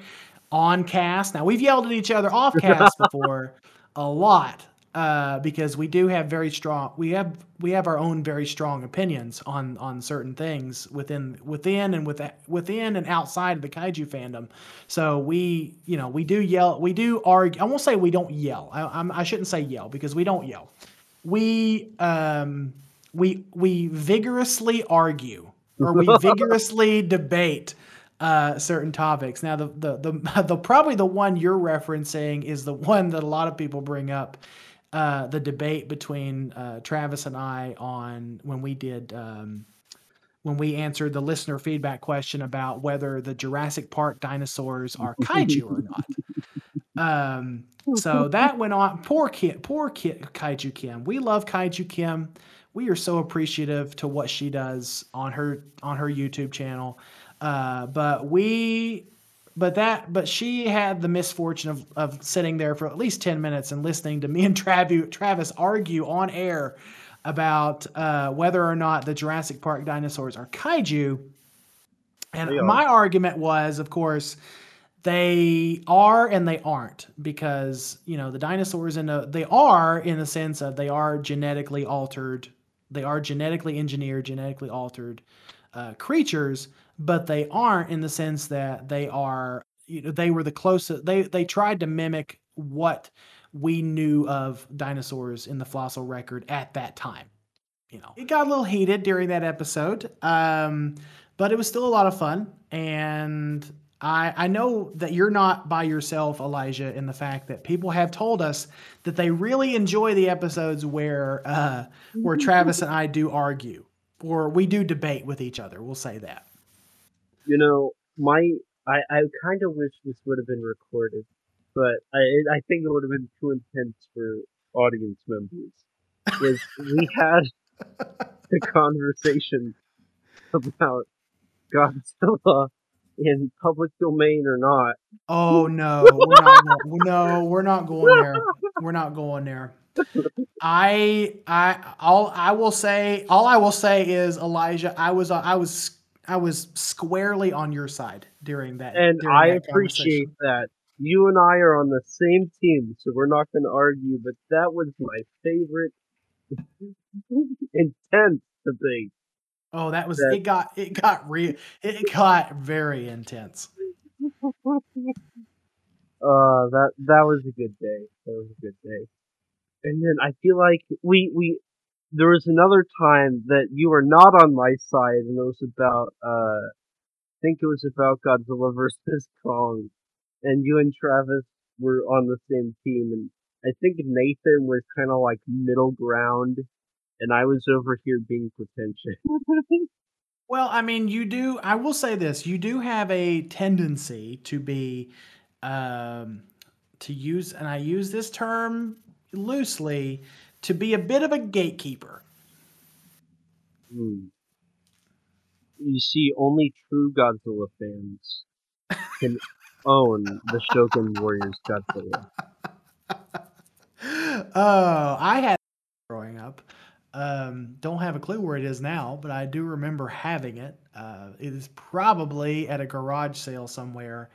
on cast. Now we've yelled at each other off cast before a lot uh, because we do have very strong we have we have our own very strong opinions on on certain things within within and with within and outside of the kaiju fandom. So we you know we do yell we do argue. I won't say we don't yell. I, I'm, I shouldn't say yell because we don't yell we um we we vigorously argue or we vigorously debate uh, certain topics. Now, the, the the the probably the one you're referencing is the one that a lot of people bring up. Uh, the debate between uh, Travis and I on when we did um, when we answered the listener feedback question about whether the Jurassic Park dinosaurs are kaiju or not. Um, so that went on. Poor kid, poor kid, Kaiju Kim. We love Kaiju Kim. we are so appreciative to what she does on her on her YouTube channel. Uh, but we but that but she had the misfortune of, of sitting there for at least 10 minutes and listening to me and Travis, Travis argue on air about uh, whether or not the Jurassic Park dinosaurs are kaiju. And my argument was, of course, they are and they aren't because you know the dinosaurs in a they are in the sense of they are genetically altered, they are genetically engineered, genetically altered uh, creatures, but they aren't in the sense that they are you know they were the closest they they tried to mimic what we knew of dinosaurs in the fossil record at that time you know it got a little heated during that episode um, but it was still a lot of fun and I, I know that you're not by yourself, Elijah, in the fact that people have told us that they really enjoy the episodes where uh, where Travis and I do argue or we do debate with each other. We'll say that. You know, my I, I kind of wish this would have been recorded, but I I think it would have been too intense for audience members. Is we had the conversation about Godzilla in public domain or not. Oh no, we're not. no, we're not going there. We're not going there. I I all I will say all I will say is Elijah, I was I was I was squarely on your side during that. And during I that appreciate that. You and I are on the same team, so we're not going to argue, but that was my favorite intense debate. Oh, that was that, it got it got real it got very intense. uh that that was a good day. That was a good day. And then I feel like we we there was another time that you were not on my side, and it was about, uh, I think it was about Godzilla versus Kong, and you and Travis were on the same team, and I think Nathan was kind of like middle ground, and I was over here being pretentious. well, I mean, you do. I will say this: you do have a tendency to be, um, to use, and I use this term loosely to be a bit of a gatekeeper. Hmm. You see, only true Godzilla fans can own the Shogun Warriors Godzilla. oh, I had growing up. Um, don't have a clue where it is now, but I do remember having it. Uh, it is probably at a garage sale somewhere.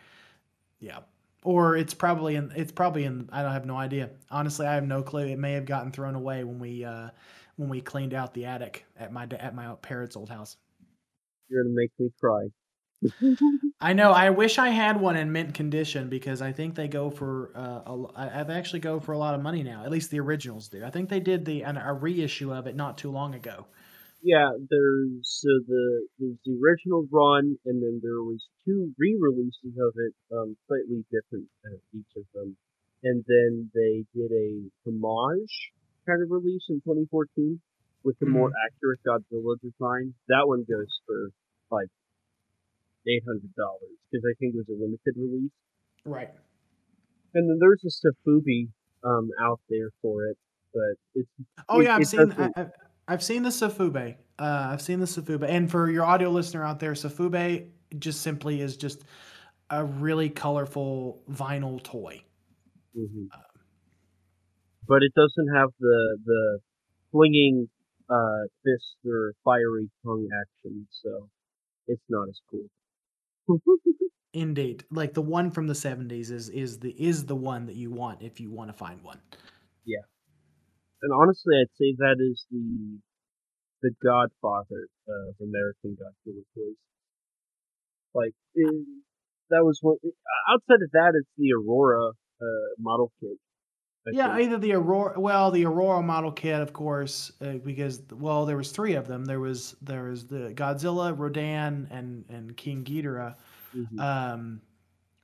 Yeah, or it's probably in it's probably in I don't have no idea. Honestly, I have no clue. It may have gotten thrown away when we uh, when we cleaned out the attic at my at my parents' old house. You're gonna make me cry. I know. I wish I had one in mint condition because I think they go for uh, a, I've actually go for a lot of money now. At least the originals do. I think they did the an, a reissue of it not too long ago. Yeah, there's so the there's the original run, and then there was two re-releases of it, um, slightly different uh, each of them, and then they did a homage kind of release in 2014 with the mm-hmm. more accurate Godzilla design. That one goes for like eight hundred dollars because I think it was a limited release. Right. And then there's a Sofubi um, out there for it, but it's. Oh it, yeah, I've seen. I, I've seen the Sofubi. Uh, I've seen the Sofubi. And for your audio listener out there, Sofubi just simply is just a really colorful vinyl toy. Mm-hmm. Um, but it doesn't have the the flinging uh, fist or fiery tongue action, so it's not as cool. Indeed, like the one from the '70s is is the is the one that you want if you want to find one. Yeah and honestly, I'd say that is the the Godfather of American Godzilla toys. Like it, that was one. Outside of that, it's the Aurora uh, model kit. I yeah, think. either the Aurora. Well, the Aurora model kit, of course, uh, because well, there was three of them. There was there was the Godzilla, Rodan, and and King Ghidorah. Mm-hmm. Um,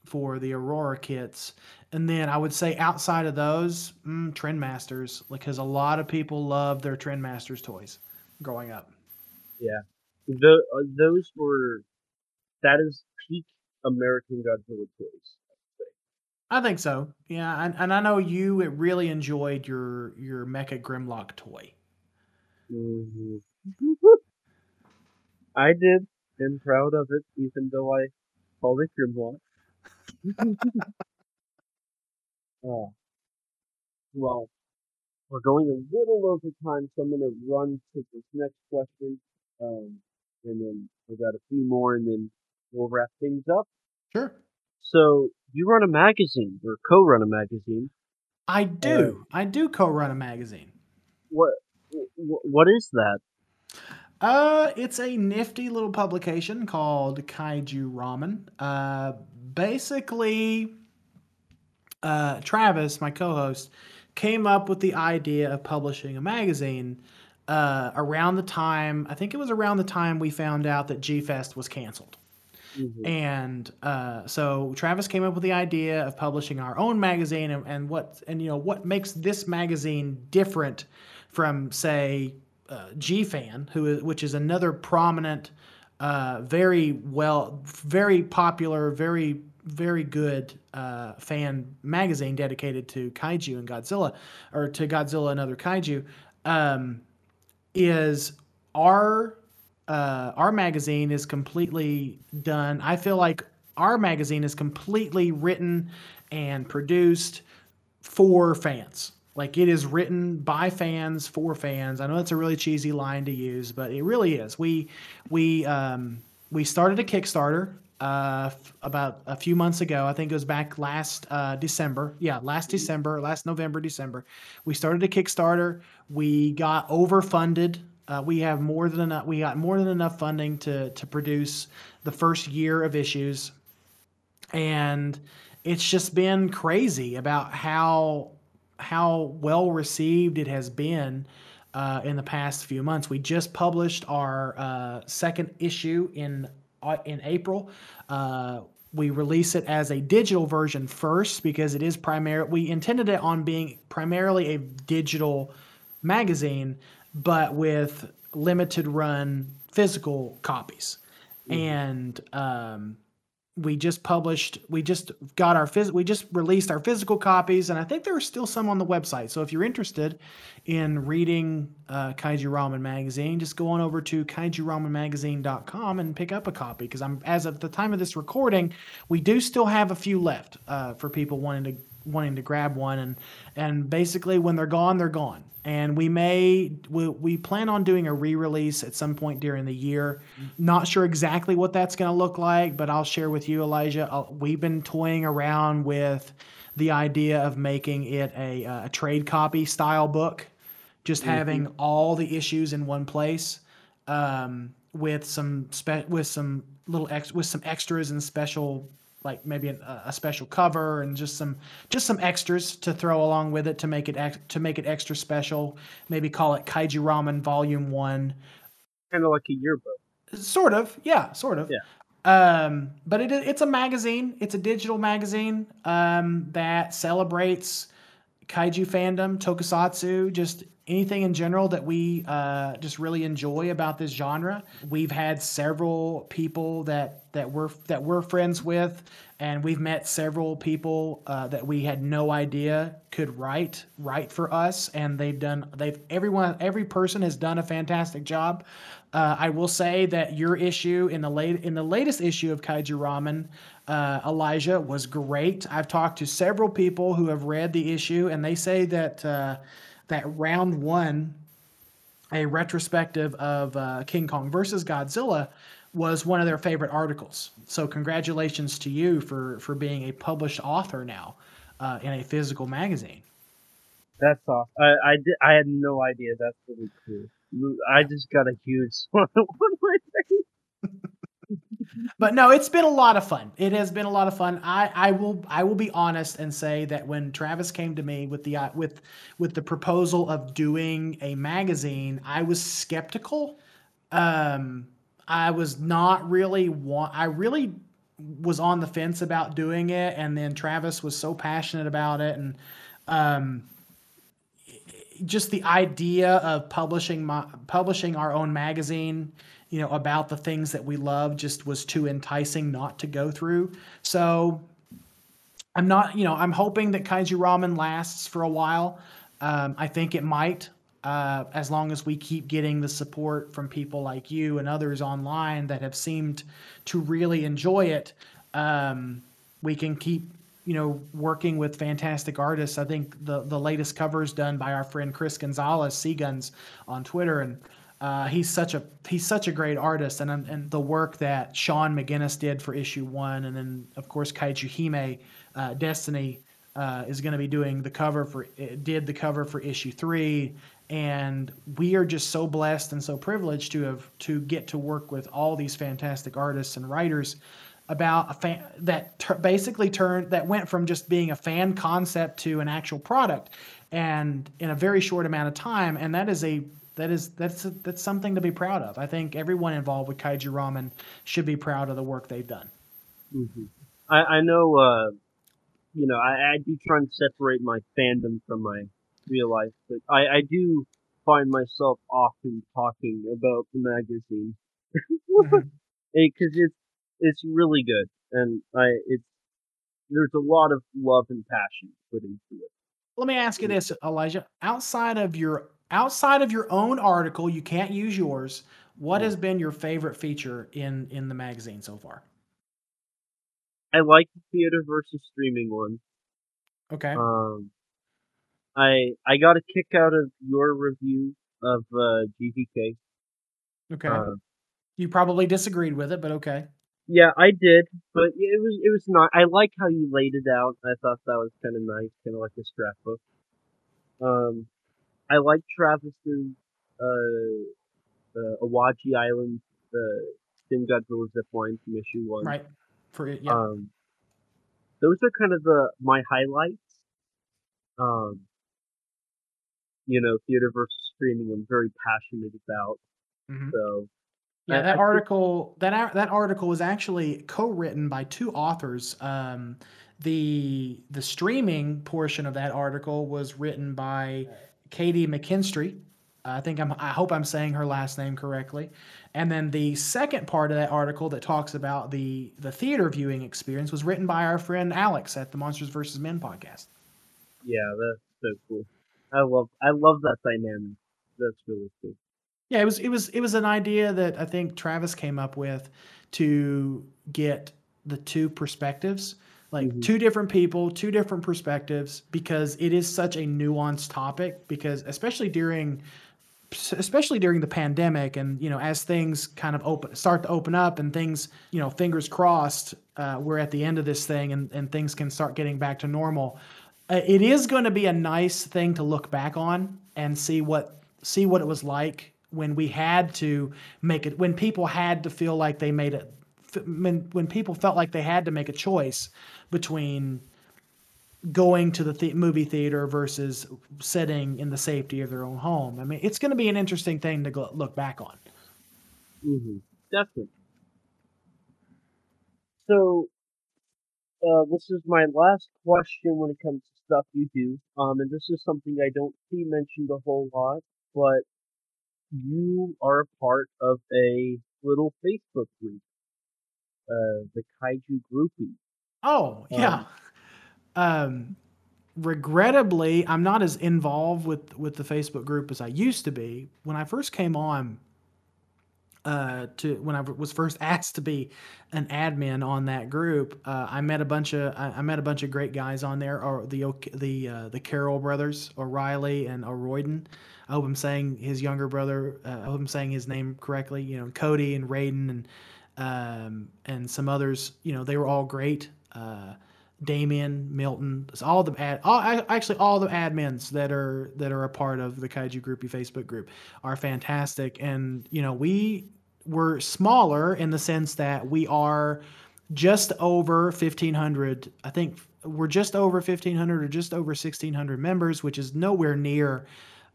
for the Aurora kits. And then I would say outside of those, mm, Trendmasters, because a lot of people love their Trendmasters toys growing up. Yeah. The, uh, those were, that is peak American Godzilla toys. I think so. Yeah, and, and I know you really enjoyed your your Mecha Grimlock toy. hmm I did. am proud of it, even though I called it Grimlock. uh, well, we're going a little over time, so I'm going to run to this next question. Um, and then we got a few more, and then we'll wrap things up. Sure. So you run a magazine or co-run a magazine. I do. Uh, I do co-run a magazine. What what is that? Uh, it's a nifty little publication called Kaiju Ramen. Uh, basically, uh, Travis, my co-host, came up with the idea of publishing a magazine uh, around the time. I think it was around the time we found out that G Fest was canceled. Mm-hmm. And uh, so Travis came up with the idea of publishing our own magazine, and, and what and you know what makes this magazine different from say uh, G Fan, who is, which is another prominent, uh, very well, very popular, very very good uh, fan magazine dedicated to kaiju and Godzilla, or to Godzilla and other kaiju, um, is our uh, our magazine is completely done. I feel like our magazine is completely written and produced for fans. Like it is written by fans for fans. I know that's a really cheesy line to use, but it really is. We we um, we started a Kickstarter uh, f- about a few months ago. I think it was back last uh, December. Yeah, last December, last November, December. We started a Kickstarter. We got overfunded. Uh, we have more than enough. We got more than enough funding to to produce the first year of issues, and it's just been crazy about how how well received it has been uh, in the past few months. We just published our uh, second issue in in April. Uh, we release it as a digital version first because it is primary. We intended it on being primarily a digital magazine, but with limited run physical copies. Mm-hmm. And um, we just published we just got our phys- we just released our physical copies and i think there are still some on the website. So if you're interested in reading uh, kaiju ramen magazine just go on over to kaijuramenmagazine.com and pick up a copy because i'm as of the time of this recording we do still have a few left uh, for people wanting to wanting to grab one and and basically when they're gone they're gone and we may we, we plan on doing a re-release at some point during the year not sure exactly what that's going to look like but i'll share with you elijah I'll, uh, we've been toying around with the idea of making it a, a trade copy style book just mm-hmm. having all the issues in one place um, with some spe- with some little ex- with some extras and special like maybe a, a, special cover and just some just some extras to throw along with it to make it ex- to make it extra special. Maybe call it Kaiju Ramen Volume One. Kind of like a yearbook. Sort of, yeah, sort of. Yeah. Um, but it, it's a magazine. It's a digital magazine um, that celebrates kaiju fandom, tokusatsu, just anything in general that we uh, just really enjoy about this genre. We've had several people that that we're that we're friends with, and we've met several people uh, that we had no idea could write write for us, and they've done they've everyone every person has done a fantastic job. Uh, I will say that your issue in the late in the latest issue of Kaiju Ramen, uh, Elijah was great. I've talked to several people who have read the issue, and they say that uh, that round one, a retrospective of uh, King Kong versus Godzilla, was one of their favorite articles. So congratulations to you for for being a published author now uh, in a physical magazine. That's awesome. I I, did, I had no idea. That's really cool. I just got a huge smile on my face. but no, it's been a lot of fun. It has been a lot of fun. I, I will I will be honest and say that when Travis came to me with the uh, with with the proposal of doing a magazine, I was skeptical. Um, I was not really want. I really was on the fence about doing it, and then Travis was so passionate about it, and um, just the idea of publishing my publishing our own magazine, you know, about the things that we love, just was too enticing not to go through. So I'm not, you know, I'm hoping that Kaiju Ramen lasts for a while. Um, I think it might. uh, as long as we keep getting the support from people like you and others online that have seemed to really enjoy it, um, we can keep you know working with fantastic artists. I think the the latest cover is done by our friend Chris Gonzalez, Seaguns, on Twitter, and uh, he's such a he's such a great artist, and and the work that Sean McGinnis did for issue one, and then of course Kaiju Hime, uh, Destiny. Uh, is going to be doing the cover for did the cover for issue three and we are just so blessed and so privileged to have to get to work with all these fantastic artists and writers about a fan that ter- basically turned that went from just being a fan concept to an actual product and in a very short amount of time and that is a that is that's a, that's something to be proud of i think everyone involved with kaiju ramen should be proud of the work they've done mm-hmm. I, I know uh you know I, I do try and separate my fandom from my real life, but I, I do find myself often talking about the magazine because mm-hmm. it's it's really good, and I it's there's a lot of love and passion put into it. Let me ask you this, Elijah. Outside of your outside of your own article, you can't use yours. What has been your favorite feature in in the magazine so far? I like the theater versus streaming one. Okay. Um, I I got a kick out of your review of uh, GVK. Okay. Uh, you probably disagreed with it, but okay. Yeah, I did, but it was it was not. I like how you laid it out. I thought that was kind of nice, kind of like a scrapbook. Um, I like Travis's uh, uh, Awaji Island, the Shin Godzilla zip line from issue one. Right. For it, yeah. Um, those are kind of the my highlights. Um, you know, theater versus streaming. I'm very passionate about. Mm-hmm. So yeah, that I, article that that article was actually co-written by two authors. Um, the the streaming portion of that article was written by Katie McKinstry. I think I'm. I hope I'm saying her last name correctly. And then the second part of that article that talks about the the theater viewing experience was written by our friend Alex at the Monsters vs. Men podcast. Yeah, that's so cool. I love I love that dynamic. That's really cool. Yeah, it was it was it was an idea that I think Travis came up with to get the two perspectives, like mm-hmm. two different people, two different perspectives, because it is such a nuanced topic. Because especially during especially during the pandemic and you know as things kind of open start to open up and things you know fingers crossed uh, we're at the end of this thing and, and things can start getting back to normal uh, it is going to be a nice thing to look back on and see what see what it was like when we had to make it when people had to feel like they made it when when people felt like they had to make a choice between going to the, movie theater versus sitting in the safety of their own home. I mean, it's going to be an interesting thing to go, look back on. Mm-hmm. Definitely. So, uh, this is my last question when it comes to stuff you do. Um, and this is something I don't see mentioned a whole lot, but you are a part of a little Facebook group, uh, the Kaiju Groupie. Oh, yeah. Um, um, regrettably, I'm not as involved with, with the Facebook group as I used to be. When I first came on, uh, to when I was first asked to be an admin on that group, uh, I met a bunch of I, I, met a bunch of great guys on there, or the the uh, the Carroll brothers, O'Reilly and O'Royden. I hope I'm saying his younger brother. Uh, I hope I'm saying his name correctly. You know, Cody and Raiden and um, and some others. You know, they were all great. Uh, Damien, Milton, all the ad, all, actually all the admins that are that are a part of the Kaiju Groupie Facebook group are fantastic, and you know we were smaller in the sense that we are just over 1500 i think we're just over 1500 or just over 1600 members which is nowhere near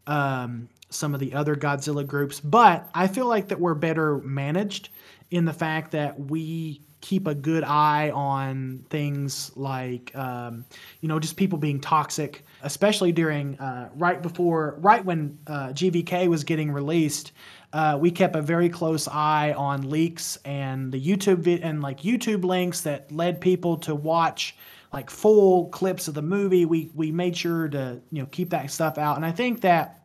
um, some of the other godzilla groups. But i feel like that we're better managed in the fact that we keep a good eye on things like um, you know just people being toxic especially during uh, right before right when uh, gvk was getting released uh, we kept a very close eye on leaks and the youtube vi- and like youtube links that led people to watch like full clips of the movie we we made sure to you know keep that stuff out and i think that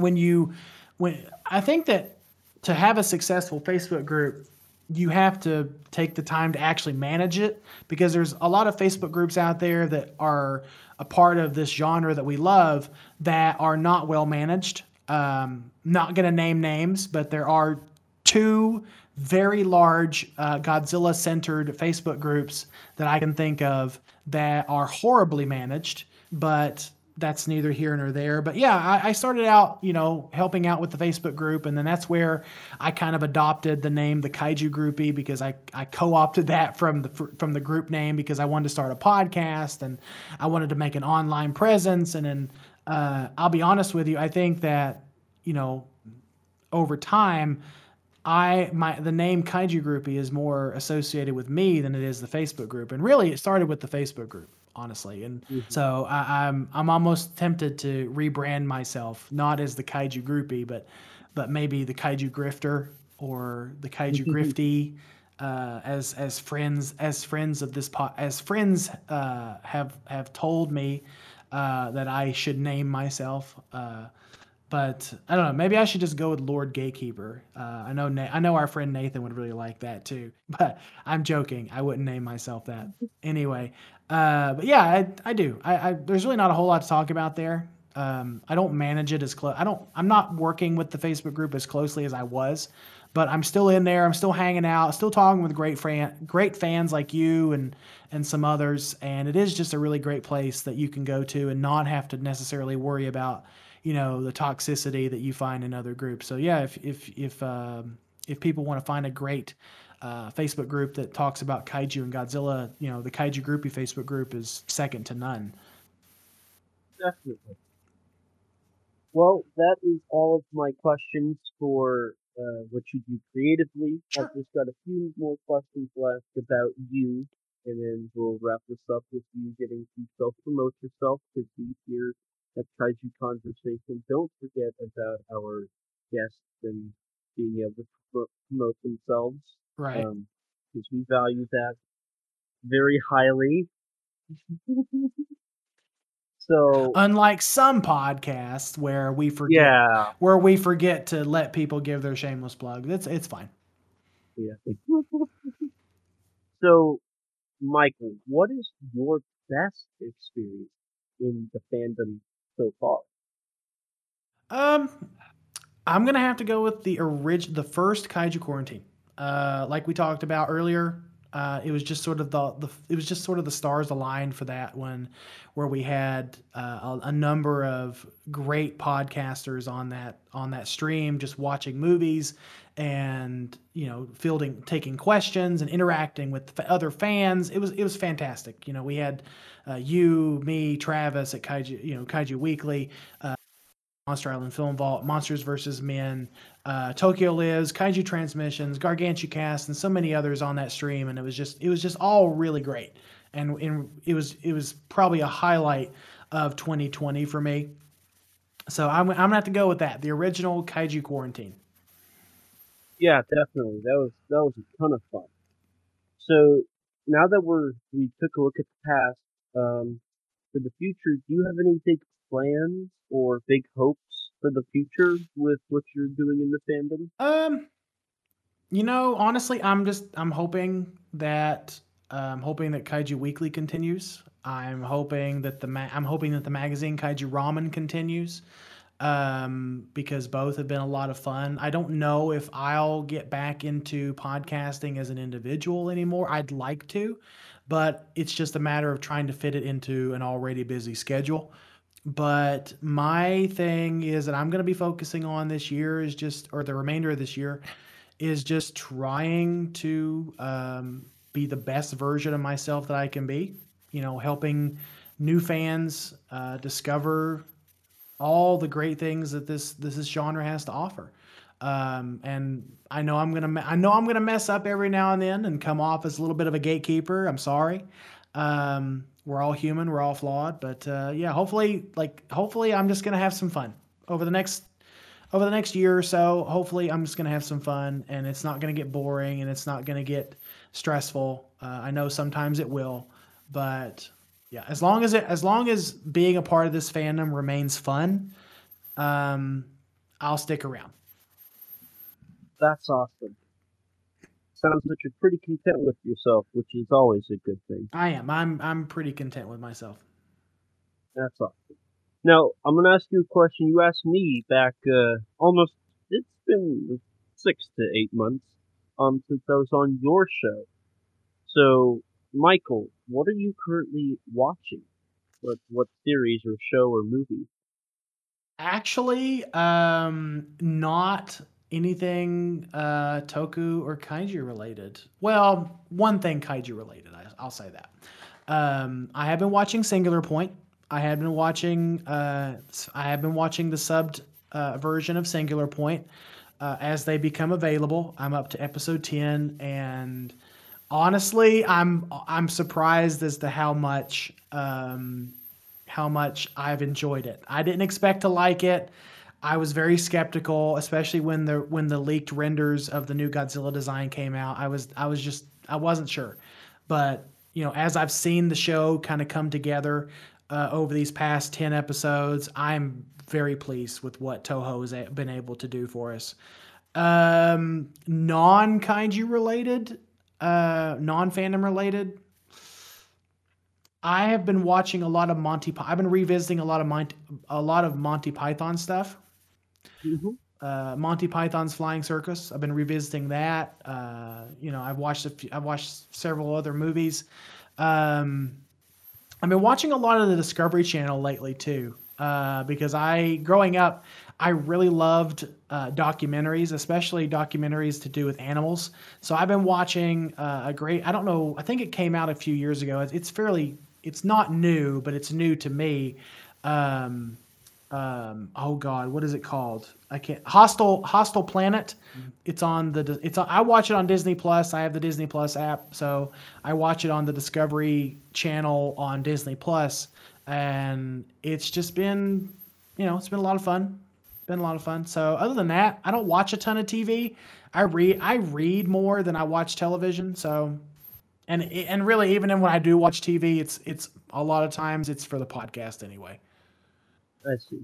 when you when I think that to have a successful Facebook group, you have to take the time to actually manage it because there's a lot of Facebook groups out there that are a part of this genre that we love that are not well managed. Um, not going to name names, but there are two very large uh, Godzilla centered Facebook groups that I can think of that are horribly managed, but that's neither here nor there. But yeah, I, I, started out, you know, helping out with the Facebook group, and then that's where I kind of adopted the name the Kaiju Groupie because I, I co-opted that from the from the group name because I wanted to start a podcast and I wanted to make an online presence. And then uh, I'll be honest with you, I think that you know over time I my the name Kaiju Groupie is more associated with me than it is the Facebook group, and really it started with the Facebook group, honestly. And mm-hmm. so I, I'm I'm almost tempted to rebrand myself, not as the Kaiju Groupie, but but maybe the Kaiju Grifter or the Kaiju Grifty. Uh, as as friends as friends of this po- as friends uh, have have told me uh, that I should name myself. Uh, but I don't know. Maybe I should just go with Lord Gatekeeper. Uh, I know. Na- I know our friend Nathan would really like that too. But I'm joking. I wouldn't name myself that anyway. Uh, but yeah, I, I do. I, I, there's really not a whole lot to talk about there. Um, I don't manage it as close. I don't. I'm not working with the Facebook group as closely as I was, but I'm still in there. I'm still hanging out. Still talking with great fan, great fans like you and and some others. And it is just a really great place that you can go to and not have to necessarily worry about you know the toxicity that you find in other groups. So yeah, if if if um, if people want to find a great uh, Facebook group that talks about kaiju and Godzilla, you know the Kaiju Groupie Facebook group is second to none. Definitely. Well, that is all of my questions for uh, what you do creatively. Sure. I've just got a few more questions left about you, and then we'll wrap this up with you getting to self promote yourself because we here at Kaiju Conversation. Don't forget about our guests and being able to promote themselves. Right. Because um, we value that very highly. so unlike some podcasts where we forget yeah. where we forget to let people give their shameless plug. It's it's fine. Yeah. so Michael, what is your best experience in the fandom so far? Um, I'm gonna have to go with the orig- the first Kaiju Quarantine. Uh, like we talked about earlier, uh, it was just sort of the, the it was just sort of the stars aligned for that one, where we had uh, a, a, number of great podcasters on that on that stream, just watching movies and you know fielding taking questions and interacting with other fans. It was it was fantastic. You know, we had uh, you, me, Travis at Kaiju, you know, Kaiju Weekly, uh, Monster Island Film Vault, Monsters vs. Men, uh, Tokyo Lives, Kaiju Transmissions, Gargantucast, and so many others on that stream, and it was just it was just all really great, and, and it was it was probably a highlight of 2020 for me. So I'm I'm gonna have to go with that, the original Kaiju Quarantine. Yeah, definitely. That was that was a ton of fun. So now that we're we took a look at the past, um, for the future, do you have any big plans or big hopes for the future with what you're doing in the fandom? Um, you know, honestly, I'm just I'm hoping that I'm um, hoping that Kaiju Weekly continues. I'm hoping that the ma- I'm hoping that the magazine Kaiju Ramen continues um, because both have been a lot of fun. I don't know if I'll get back into podcasting as an individual anymore. I'd like to, but it's just a matter of trying to fit it into an already busy schedule. But my thing is that I'm going to be focusing on this year is just, or the remainder of this year, is just trying to um, be the best version of myself that I can be. You know, helping new fans uh, discover all the great things that this this genre has to offer. Um, and I know I'm gonna I know I'm gonna mess up every now and then and come off as a little bit of a gatekeeper. I'm sorry. Um, we're all human. We're all flawed. But uh, yeah, hopefully, like hopefully, I'm just gonna have some fun over the next over the next year or so. Hopefully, I'm just gonna have some fun, and it's not gonna get boring, and it's not gonna get stressful. Uh, I know sometimes it will, but yeah, as long as it as long as being a part of this fandom remains fun, um, I'll stick around. That's awesome. Sounds like you're pretty content with yourself, which is always a good thing. I am. I'm I'm pretty content with myself. That's awesome. Now, I'm going to ask you a question you asked me back uh, almost, it's been six to eight months um, since I was on your show. So, Michael, what are you currently watching? What, what series or show or movie? Actually, um, not anything uh, Toku or Kaiju related. Well, one thing Kaiju related. I, I'll say that. Um, I have been watching Singular Point. I had been watching. Uh, I have been watching the subbed uh, version of Singular Point uh, as they become available. I'm up to episode ten, and honestly, I'm I'm surprised as to how much um, how much I've enjoyed it. I didn't expect to like it. I was very skeptical, especially when the when the leaked renders of the new Godzilla design came out. I was I was just I wasn't sure, but you know, as I've seen the show kind of come together, uh, over these past 10 episodes. I'm very pleased with what Toho has been able to do for us. Um, non kaiju related, uh, non fandom related. I have been watching a lot of Monty. I've been revisiting a lot of Monty, a lot of Monty Python stuff. Mm-hmm. Uh, Monty Python's Flying Circus. I've been revisiting that. Uh, you know, I've watched a few, I've watched several other movies. Um, I've been watching a lot of the Discovery Channel lately too, uh, because I, growing up, I really loved uh, documentaries, especially documentaries to do with animals. So I've been watching uh, a great. I don't know. I think it came out a few years ago. It's, fairly. It's not new, but it's new to me. Um, um, oh god, what is it called? I can't. Hostile Hostile Planet. Mm-hmm. It's on the. It's on, I watch it on Disney Plus. I have the Disney Plus app, so I watch it on the Discovery Channel on Disney Plus, and it's just been, you know, it's been a lot of fun. Been a lot of fun. So other than that, I don't watch a ton of TV. I read. I read more than I watch television. So, and and really, even when I do watch TV, it's it's a lot of times it's for the podcast anyway. I see.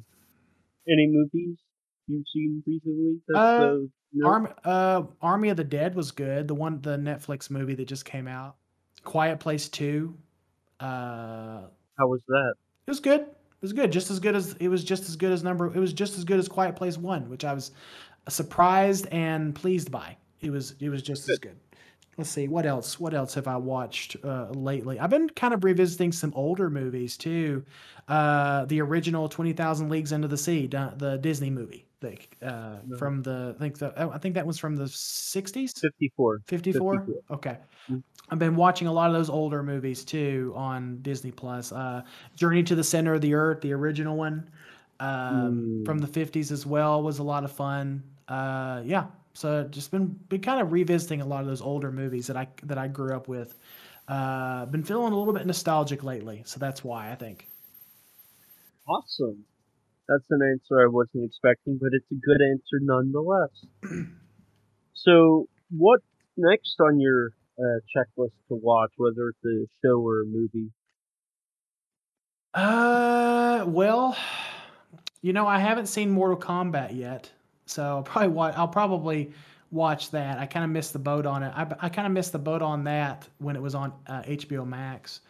Any movies you've seen recently? Uh, Army, uh, Army of the Dead was good. The one, the Netflix movie that just came out. Quiet Place Two. Uh, How was that? It was good. It was good. Just as good as it was. Just as good as number. It was just as good as Quiet Place One, which I was surprised and pleased by. It was. It was just good. as good let's see what else what else have i watched uh, lately? I've been kind of revisiting some older movies too. Uh, the original 20000 leagues under the sea the disney movie the, uh, no. from the i think the, oh, i think that was from the 60s 54 54, 54. okay. Mm-hmm. i've been watching a lot of those older movies too on disney plus. Uh, journey to the center of the earth the original one um, mm. from the 50s as well was a lot of fun. Uh, yeah so just been been kind of revisiting a lot of those older movies that I that I grew up with. Uh, been feeling a little bit nostalgic lately, so that's why I think. Awesome. That's an answer I wasn't expecting, but it's a good answer nonetheless. so, what next on your uh, checklist to watch, whether it's a show or a movie? Uh, well, you know, I haven't seen Mortal Kombat yet. So I'll probably watch, I'll probably watch that. I kind of missed the boat on it. I, I kind of missed the boat on that when it was on uh, HBO Max.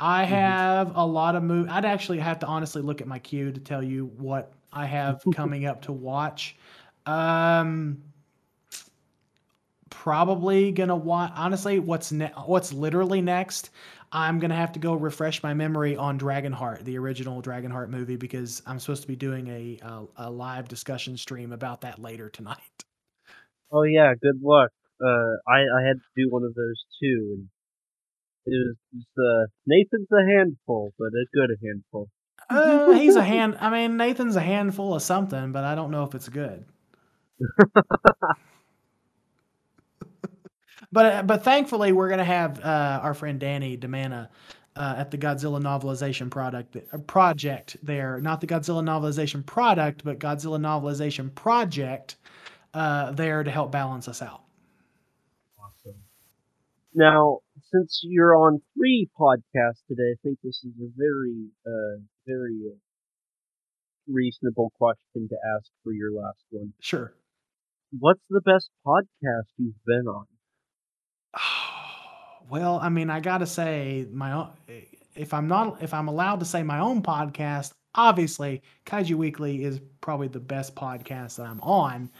I mm-hmm. have a lot of movies. I'd actually have to honestly look at my queue to tell you what I have coming up to watch. Um, probably gonna watch. Honestly, what's ne- what's literally next? I'm gonna have to go refresh my memory on Dragonheart, the original Dragonheart movie, because I'm supposed to be doing a a, a live discussion stream about that later tonight. Oh yeah, good luck. Uh, I I had to do one of those too, and it was, uh, Nathan's a handful, but a good handful. Uh, he's a hand. I mean, Nathan's a handful of something, but I don't know if it's good. But uh, but thankfully, we're gonna have uh, our friend Danny Demana uh, at the Godzilla novelization product uh, project there. Not the Godzilla novelization product, but Godzilla novelization project uh, there to help balance us out. Awesome. Now, since you're on three podcasts today, I think this is a very, uh, very reasonable question to ask for your last one. Sure. What's the best podcast you've been on? Well, I mean, I gotta say, my own, if I'm not, if I'm allowed to say my own podcast, obviously, Kaiju Weekly is probably the best podcast that I'm on.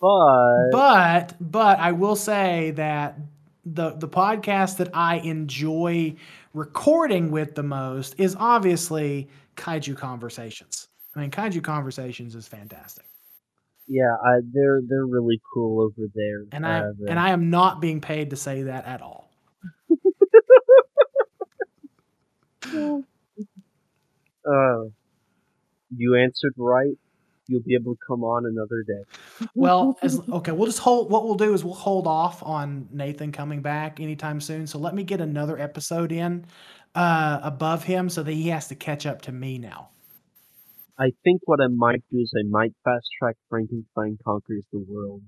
But but but I will say that the the podcast that I enjoy recording with the most is obviously Kaiju Conversations. I mean, Kaiju Conversations is fantastic. Yeah, I, they're they're really cool over there. And I uh, and I am not being paid to say that at all. uh, you answered right. You'll be able to come on another day. well, as okay, we'll just hold. What we'll do is we'll hold off on Nathan coming back anytime soon. So let me get another episode in uh, above him, so that he has to catch up to me now. I think what I might do is I might fast track Frankenstein conquers the world.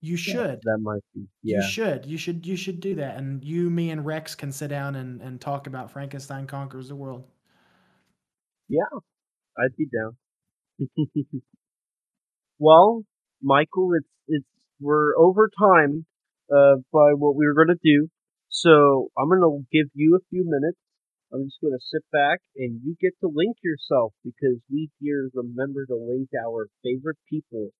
You should. That might be. Yeah. You should. You should. You should do that. And you, me, and Rex can sit down and, and talk about Frankenstein conquers the world. Yeah, I'd be down. well, Michael, it's it's we're over time uh, by what we were going to do, so I'm going to give you a few minutes I'm just going to sit back and you get to link yourself because we here remember to link our favorite people.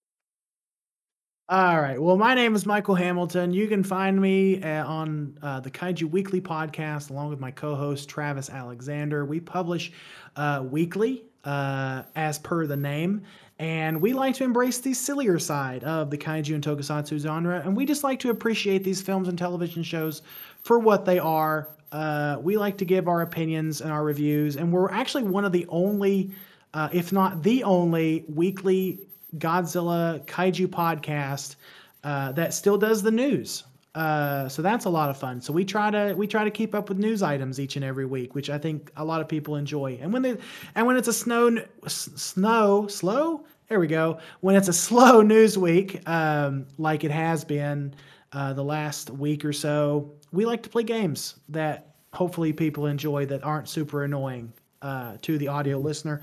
All right. Well, my name is Michael Hamilton. You can find me uh, on uh, the Kaiju Weekly podcast along with my co host, Travis Alexander. We publish uh, weekly uh, as per the name. And we like to embrace the sillier side of the kaiju and tokusatsu genre. And we just like to appreciate these films and television shows for what they are uh, we like to give our opinions and our reviews, and we're actually one of the only, uh, if not the only, weekly Godzilla kaiju podcast uh, that still does the news. Uh, so that's a lot of fun. So we try to we try to keep up with news items each and every week, which I think a lot of people enjoy. And when they and when it's a snow snow slow there we go. When it's a slow news week, um, like it has been uh, the last week or so, we like to play games that hopefully people enjoy that aren't super annoying uh, to the audio listener.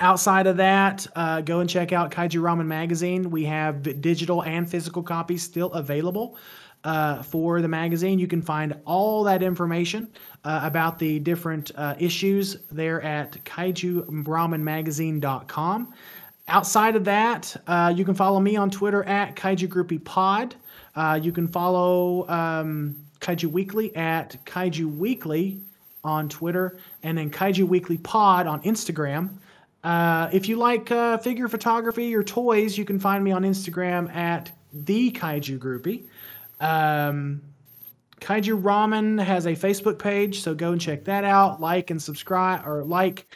Outside of that, uh, go and check out Kaiju Ramen Magazine. We have digital and physical copies still available uh, for the magazine. You can find all that information uh, about the different uh, issues there at kaijuramenmagazine.com. Outside of that, uh, you can follow me on Twitter at Kaiju Groupie Pod. Uh, you can follow um, Kaiju Weekly at Kaiju Weekly on Twitter, and then Kaiju Weekly Pod on Instagram. Uh, if you like uh, figure photography or toys, you can find me on Instagram at the Kaiju Groupie. Um, Kaiju Ramen has a Facebook page, so go and check that out. Like and subscribe, or like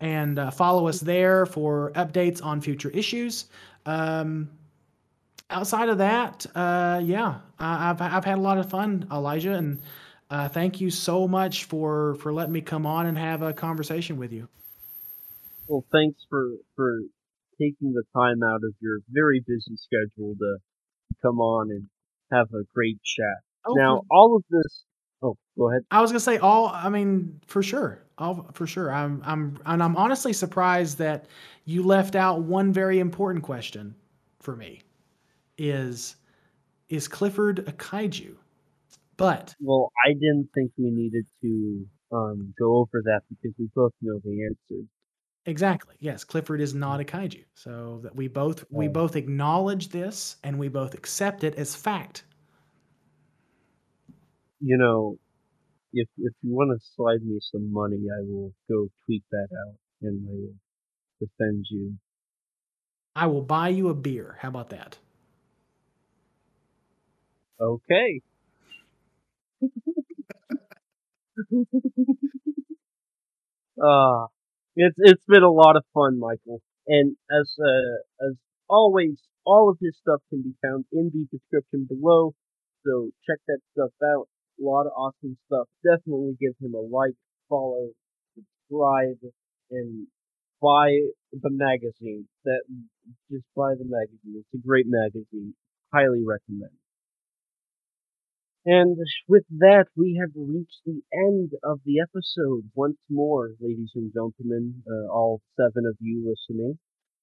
and uh, follow us there for updates on future issues. Um, outside of that, uh, yeah, I, have I've had a lot of fun, Elijah, and uh, thank you so much for for letting me come on and have a conversation with you. Well, thanks for for taking the time out of your very busy schedule to come on and have a great chat. Oh, now, all of this. Oh, go ahead. I was gonna say all. I mean, for sure, all for sure. I'm I'm and I'm honestly surprised that you left out one very important question for me is is Clifford a kaiju? But well, I didn't think we needed to um, go over that because we both know the answer. Exactly. Yes, Clifford is not a kaiju. So that we both we both acknowledge this and we both accept it as fact. You know, if if you want to slide me some money, I will go tweet that out and I will defend you. I will buy you a beer. How about that? Okay. uh it's it's been a lot of fun, Michael. And as uh, as always, all of his stuff can be found in the description below. So check that stuff out. A lot of awesome stuff. Definitely give him a like, follow, subscribe, and buy the magazine. That just buy the magazine. It's a great magazine. Highly recommend. And with that, we have reached the end of the episode once more, ladies and gentlemen, uh, all seven of you listening.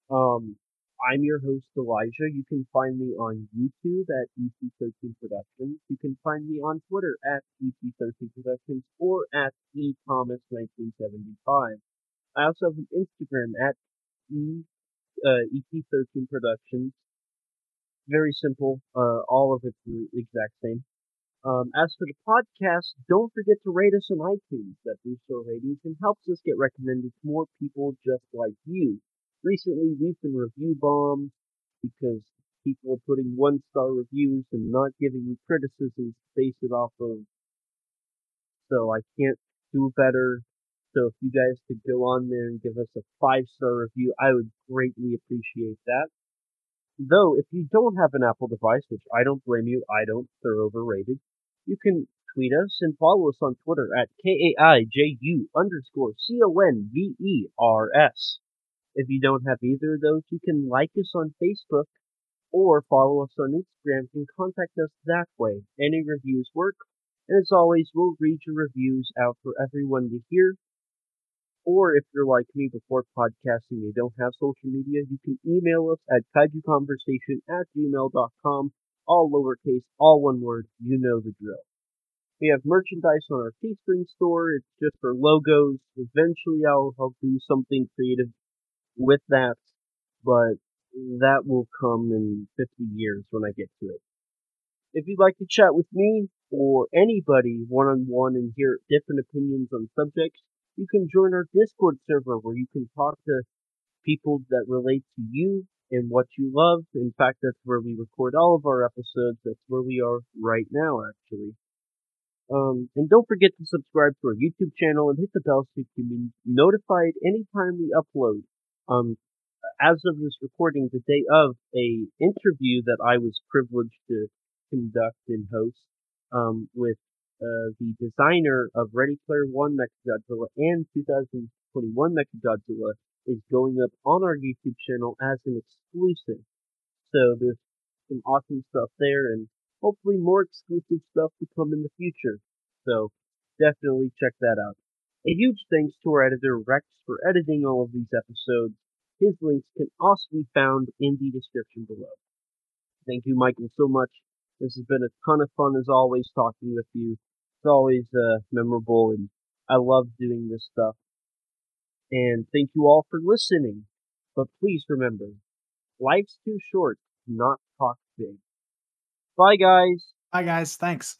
Um, I'm your host, Elijah. You can find me on YouTube at EC13 Productions. You can find me on Twitter at EC13 Productions or at eThomas1975. I also have an Instagram at E, uh, EC13 Productions. Very simple. Uh, all of it's the exact same. Um, as for the podcast, don't forget to rate us on iTunes. That boosts ratings and helps us get recommended to more people just like you. Recently, we've been review bombed because people are putting one star reviews and not giving me criticisms to base it off of. So I can't do better. So if you guys could go on there and give us a five star review, I would greatly appreciate that. Though, if you don't have an Apple device, which I don't blame you, I don't, they're overrated, you can tweet us and follow us on Twitter at K-A-I-J-U underscore C-O-N-V-E-R-S. If you don't have either of those, you can like us on Facebook or follow us on Instagram and contact us that way. Any reviews work. And as always, we'll read your reviews out for everyone to hear or if you're like me before podcasting, you don't have social media, you can email us at kaijuconversation at gmail.com, all lowercase, all one word, you know the drill. We have merchandise on our Teespring store. It's just for logos. Eventually I'll, I'll do something creative with that, but that will come in 50 years when I get to it. If you'd like to chat with me or anybody one on one and hear different opinions on subjects, you can join our Discord server where you can talk to people that relate to you and what you love. In fact, that's where we record all of our episodes. That's where we are right now, actually. Um, and don't forget to subscribe to our YouTube channel and hit the bell so you can be notified anytime we upload. Um, as of this recording, the day of a interview that I was privileged to conduct and host um, with uh, the designer of Ready Player One Mechagodzilla and 2021 Mechagodzilla is going up on our YouTube channel as an exclusive. So there's some awesome stuff there and hopefully more exclusive stuff to come in the future. So definitely check that out. A huge thanks to our editor Rex for editing all of these episodes. His links can also be found in the description below. Thank you, Michael, so much. This has been a ton of fun as always talking with you. It's always uh, memorable, and I love doing this stuff. And thank you all for listening. But please remember, life's too short to not talk big. Bye, guys. Bye, guys. Thanks.